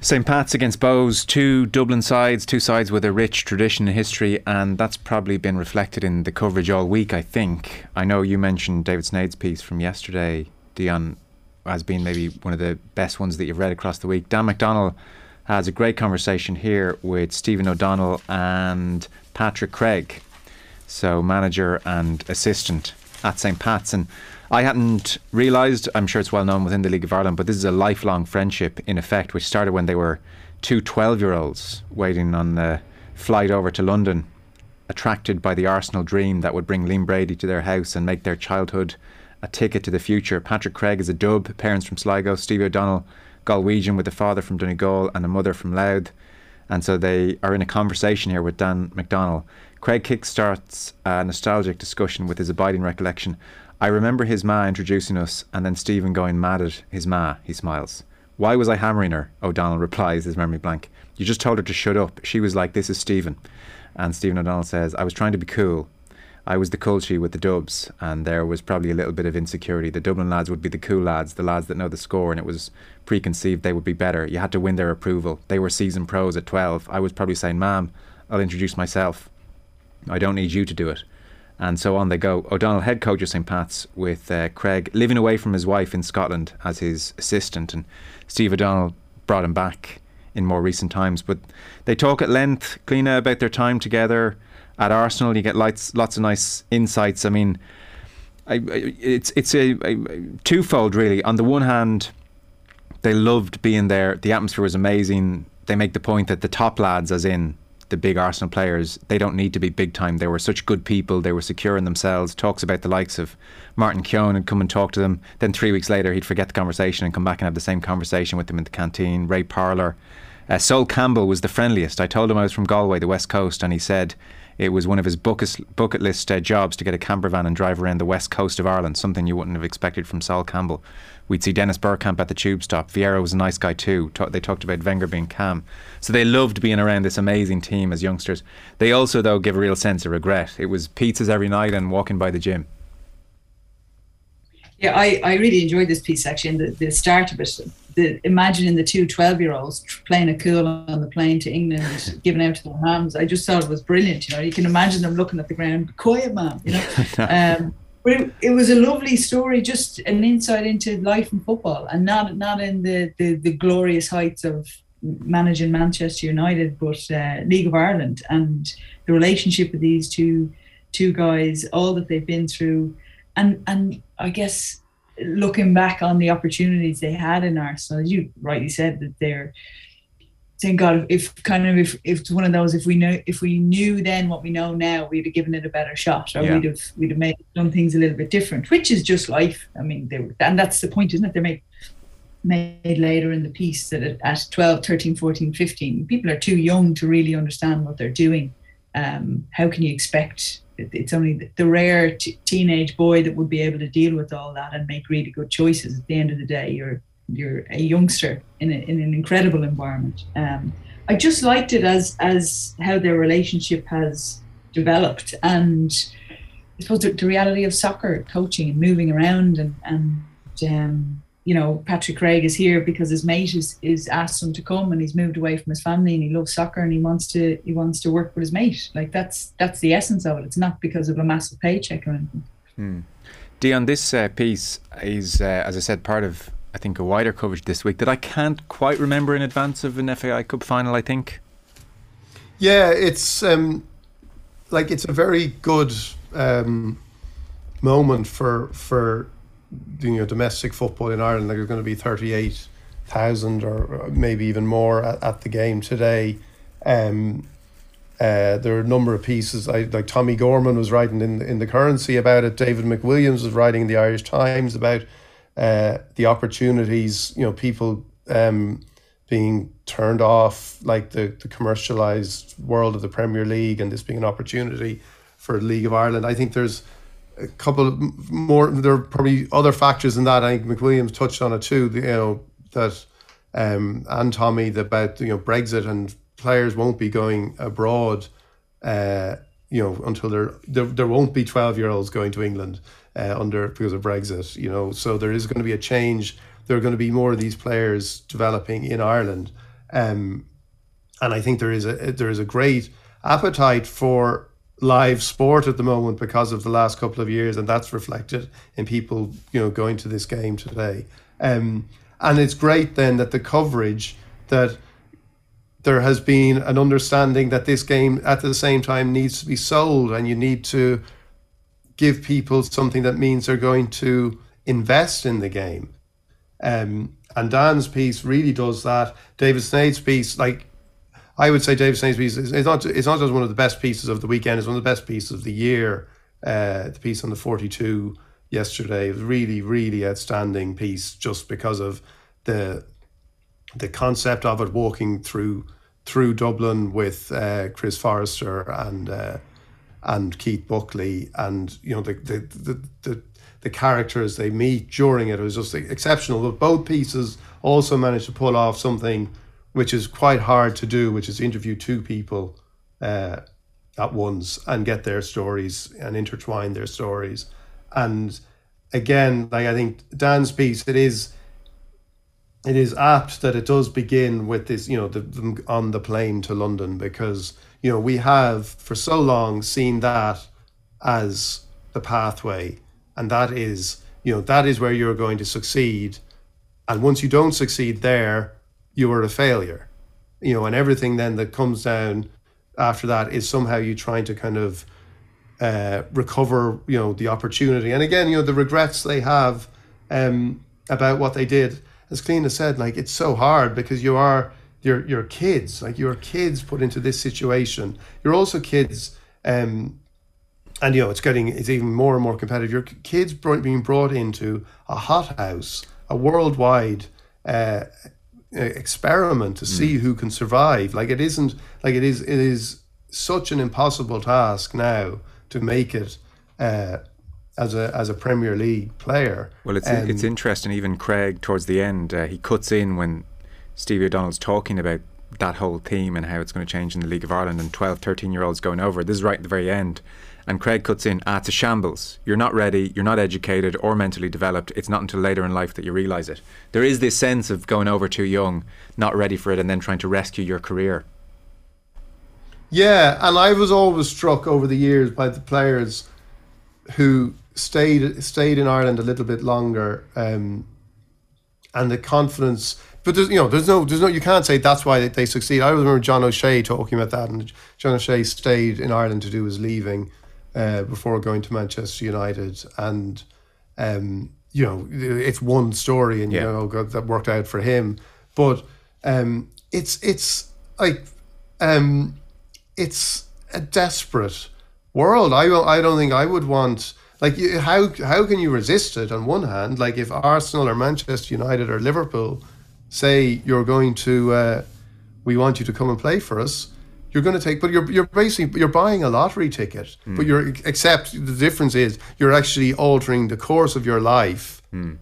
St. Pat's against Bohs, two Dublin sides, two sides with a rich tradition and history, and that's probably been reflected in the coverage all week, I think. I know you mentioned David Sneyd's piece from yesterday, Dion, as being maybe one of the best ones that you've read across the week. Dan McDonnell has a great conversation here with Stephen O'Donnell and Patrick Craig, so manager and assistant at St. Pat's. And I hadn't realised, I'm sure it's well known within the League of Ireland, but this is a lifelong friendship in effect, which started when they were two 12 year olds waiting on the flight over to London, attracted by the Arsenal dream that would bring Liam Brady to their house and make their childhood a ticket to the future. Patrick Craig is a dub, parents from Sligo, Steve O'Donnell, Galwegian with a father from Donegal and a mother from Louth. And so they are in a conversation here with Dan McDonnell. Craig kickstarts a nostalgic discussion with his abiding recollection I remember his ma introducing us and then Stephen going mad at his ma, he smiles. Why was I hammering her? O'Donnell replies, his memory blank. You just told her to shut up. She was like, This is Stephen. And Stephen O'Donnell says, I was trying to be cool. I was the culture with the dubs, and there was probably a little bit of insecurity. The Dublin lads would be the cool lads, the lads that know the score, and it was preconceived they would be better. You had to win their approval. They were seasoned pros at 12. I was probably saying, Ma'am, I'll introduce myself. I don't need you to do it and so on they go. O'Donnell, head coach of St. Pat's, with uh, Craig living away from his wife in Scotland as his assistant, and Steve O'Donnell brought him back in more recent times. But they talk at length, Cliona, about their time together at Arsenal. You get lots, lots of nice insights. I mean, I, it's it's a, a twofold really. On the one hand, they loved being there. The atmosphere was amazing. They make the point that the top lads, as in the big Arsenal players, they don't need to be big time. They were such good people. They were secure in themselves. Talks about the likes of Martin Keown and come and talk to them. Then three weeks later, he'd forget the conversation and come back and have the same conversation with them in the canteen. Ray Parlour. Uh, Sol Campbell was the friendliest. I told him I was from Galway, the west coast, and he said it was one of his bucket, list uh, jobs to get a camper van and drive around the west coast of Ireland, something you wouldn't have expected from Sol Campbell. We'd see Dennis Bergkamp at the tube stop. Vieira was a nice guy too. They talked about Wenger being calm. So they loved being around this amazing team as youngsters. They also, though, give a real sense of regret. It was pizzas every night and walking by the gym. Yeah, I, I really enjoyed this piece actually, the, the start of it. The, imagining the two 12 year olds playing a cool on the plane to England, *laughs* giving out to their hams. I just thought it was brilliant. You know, you can imagine them looking at the ground, quiet, man. You *laughs* know, um, but it, it, was a lovely story, just an insight into life in football, and not not in the the, the glorious heights of managing Manchester United, but uh, League of Ireland and the relationship with these two two guys, all that they've been through, and and I guess looking back on the opportunities they had in Arsenal, as you rightly said, that they're thank God if kind of if, if it's one of those if we know if we knew then what we know now we'd have given it a better shot or yeah. we'd have we'd have made done things a little bit different which is just life. I mean they were, and that's the point isn't it? They're made made later in the piece that at 12 13 14 15 people are too young to really understand what they're doing. Um, how can you expect it's only the rare t- teenage boy that would be able to deal with all that and make really good choices at the end of the day you're you're a youngster in, a, in an incredible environment. Um, I just liked it as as how their relationship has developed, and I suppose the, the reality of soccer, coaching, and moving around, and and um, you know Patrick Craig is here because his mate is is asked him to come, and he's moved away from his family, and he loves soccer, and he wants to he wants to work with his mate. Like that's that's the essence of it. It's not because of a massive paycheck or anything. Hmm. Dion, this uh, piece is, uh, as I said, part of I think, a wider coverage this week that I can't quite remember in advance of an FAI Cup final. I think. Yeah, it's um, like it's a very good um, moment for for you know domestic football in Ireland. Like there's going to be thirty eight thousand or maybe even more at, at the game today. Um, uh, there are a number of pieces. I, like Tommy Gorman was writing in in the Currency about it. David McWilliams was writing in the Irish Times about uh, the opportunities, you know, people um, being turned off, like the, the commercialized world of the Premier League, and this being an opportunity for League of Ireland. I think there's a couple more. There are probably other factors in that. I think McWilliams touched on it too. You know that, um, and Tommy about you know Brexit and players won't be going abroad. Uh, you know, until there, there there won't be twelve year olds going to England uh, under because of Brexit. You know, so there is going to be a change. There are going to be more of these players developing in Ireland, um, and I think there is a there is a great appetite for live sport at the moment because of the last couple of years, and that's reflected in people, you know, going to this game today. Um, and it's great then that the coverage that there has been an understanding that this game at the same time needs to be sold, and you need to give people something that means they're going to invest in the game. Um, and Dan's piece really does that. David Sneyd's piece, like I would say David Sneyd's is not it's not just one of the best pieces of the weekend, it's one of the best pieces of the year. Uh, the piece on the 42 yesterday was really, really outstanding piece just because of the the concept of it walking through through Dublin with uh, Chris Forrester and uh, and Keith Buckley and you know the the, the the the characters they meet during it, it was just exceptional. But both pieces also managed to pull off something which is quite hard to do, which is interview two people uh, at once and get their stories and intertwine their stories. And again, like I think Dan's piece, it is it is apt that it does begin with this, you know, the, the, on the plane to London because you know we have for so long seen that as the pathway, and that is you know that is where you're going to succeed, and once you don't succeed there, you were a failure. You know and everything then that comes down after that is somehow you trying to kind of uh, recover you know the opportunity. And again you know the regrets they have um, about what they did as Cliona said like it's so hard because you are you're, you're kids. Like you're kids put into this situation. You're also kids um, and you know it's getting it's even more and more competitive. Your kids being brought into a hothouse a worldwide uh, experiment to see mm. who can survive. Like it isn't like it is. It is such an impossible task now to make it uh, as a as a Premier League player. Well, it's um, it's interesting. Even Craig towards the end, uh, he cuts in when Stevie O'Donnell's talking about that whole theme and how it's going to change in the League of Ireland and 12, 13 year olds going over. This is right at the very end. And Craig cuts in, ah, it's a shambles. You're not ready, you're not educated or mentally developed. It's not until later in life that you realise it. There is this sense of going over too young, not ready for it, and then trying to rescue your career. Yeah, and I was always struck over the years by the players who stayed stayed in Ireland a little bit longer, um, and the confidence. But there's you know there's no there's no you can't say that's why they, they succeed. I remember John O'Shea talking about that, and John O'Shea stayed in Ireland to do his leaving, uh, before going to Manchester United, and um, you know it's one story, and yeah. you know that worked out for him. But um, it's it's like um, it's a desperate world. I I don't think I would want like how how can you resist it? On one hand, like if Arsenal or Manchester United or Liverpool say you're going to, uh, we want you to come and play for us you're going to take, but you're you're basically you're buying a lottery ticket. Mm. But you're except the difference is you're actually altering the course of your life mm.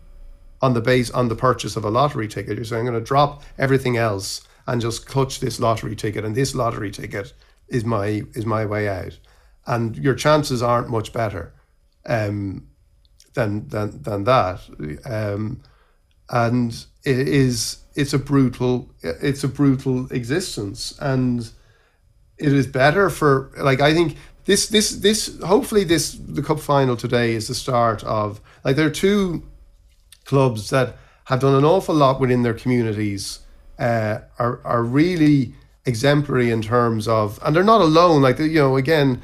on the base on the purchase of a lottery ticket. You're saying I'm going to drop everything else and just clutch this lottery ticket, and this lottery ticket is my is my way out. And your chances aren't much better um, than than than that. Um, and it is it's a brutal it's a brutal existence and it is better for like I think this this this hopefully this the cup final today is the start of like there are two clubs that have done an awful lot within their communities uh, are are really exemplary in terms of and they're not alone like you know again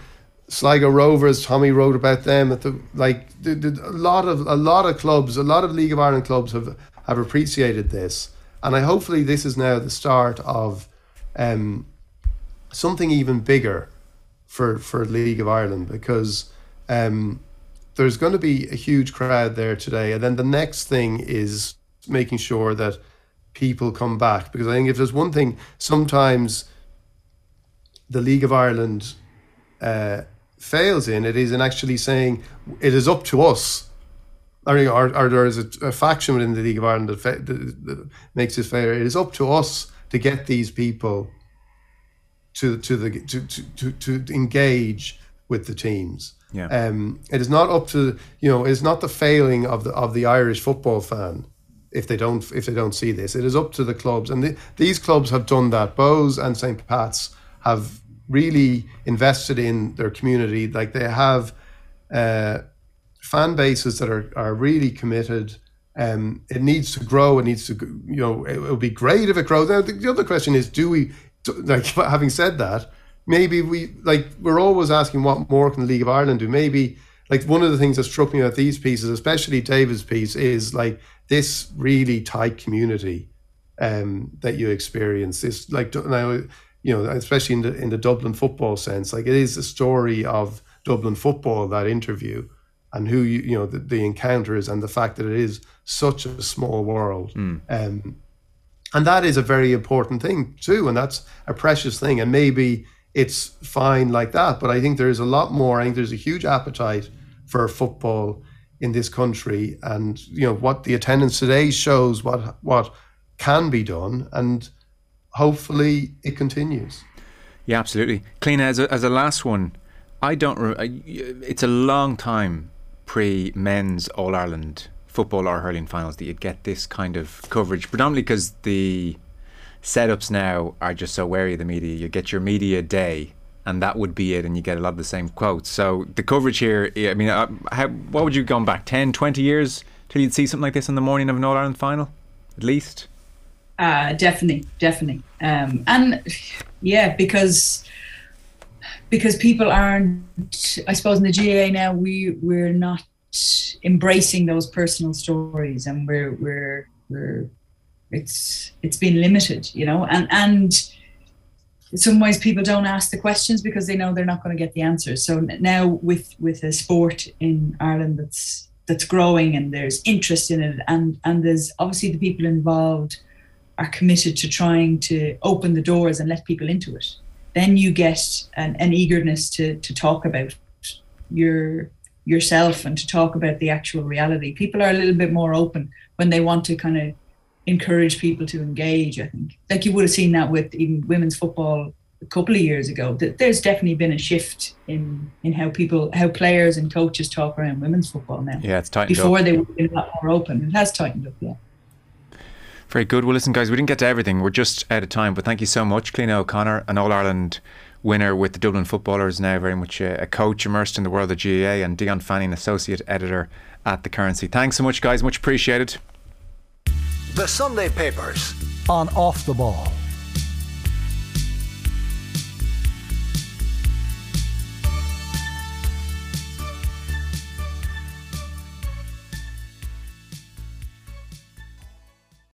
Sligo Rovers Tommy wrote about them at the like the, the, a lot of a lot of clubs a lot of League of Ireland clubs have have appreciated this. And I hopefully this is now the start of um, something even bigger for for League of Ireland because um, there's going to be a huge crowd there today, and then the next thing is making sure that people come back because I think if there's one thing, sometimes the League of Ireland uh, fails in it is in actually saying it is up to us. Or, or, or there is a, a, faction within the League of Ireland that, that, that makes it fair. It is up to us to get these people to to the to to, to, to engage with the teams. Yeah. Um, it is not up to you know. It's not the failing of the of the Irish football fan if they don't if they don't see this. It is up to the clubs, and the, these clubs have done that. Bohs and St. Pat's have really invested in their community. Like they have uh, fan bases that are are really committed. Um, it needs to grow. It needs to, you know, it would be great if it grows. Now, the, the other question is, do we, like, *laughs* having said that, maybe we like we're always asking what more can the League of Ireland do. Maybe like one of the things that struck me about these pieces, especially David's piece, is like this really tight community um, that you experience. This like now, you know, especially in the in the Dublin football sense, like it is a story of Dublin football that interview and who you you know the, the encounters and the fact that it is such a small world. Mm. Um, and that is a very important thing too, and that's a precious thing. And maybe it's fine like that. But I think there's a lot more. I think there's a huge appetite for football in this country, and you know what the attendance today shows what what can be done, and hopefully it continues. Yeah, absolutely. Cliona as a, as a last one, I don't. Re- it's a long time pre men's All Ireland football or hurling finals that you'd get this kind of coverage, predominantly because the setups now are just so wary of the media. You get your media day, and that would be it, and you get a lot of the same quotes. So the coverage here, I mean, uh, how, what would you go back 10, 20 years till you'd see something like this in the morning of an All Ireland final, at least? Uh, definitely, definitely, um, and yeah, because because people aren't. I suppose in the GAA now we we're not embracing those personal stories, and we're we're we're it's it's been limited, you know, and and in some ways people don't ask the questions because they know they're not going to get the answers. So now with with a sport in Ireland that's that's growing and there's interest in it, and and there's obviously the people involved are committed to trying to open the doors and let people into it. Then you get an, an eagerness to to talk about your yourself and to talk about the actual reality. People are a little bit more open when they want to kind of encourage people to engage. I think, like you would have seen that with even women's football a couple of years ago. That there's definitely been a shift in in how people, how players and coaches talk around women's football now. Yeah, it's tightened Before up. they were a lot more open. It has tightened up. Yeah. Very good. Well, listen, guys, we didn't get to everything. We're just out of time, but thank you so much, Cliona O'Connor, an All Ireland winner with the Dublin footballers, now very much a, a coach immersed in the world of GAA, and Dion Fanning, associate editor at the Currency. Thanks so much, guys. Much appreciated. The Sunday Papers on Off the Ball.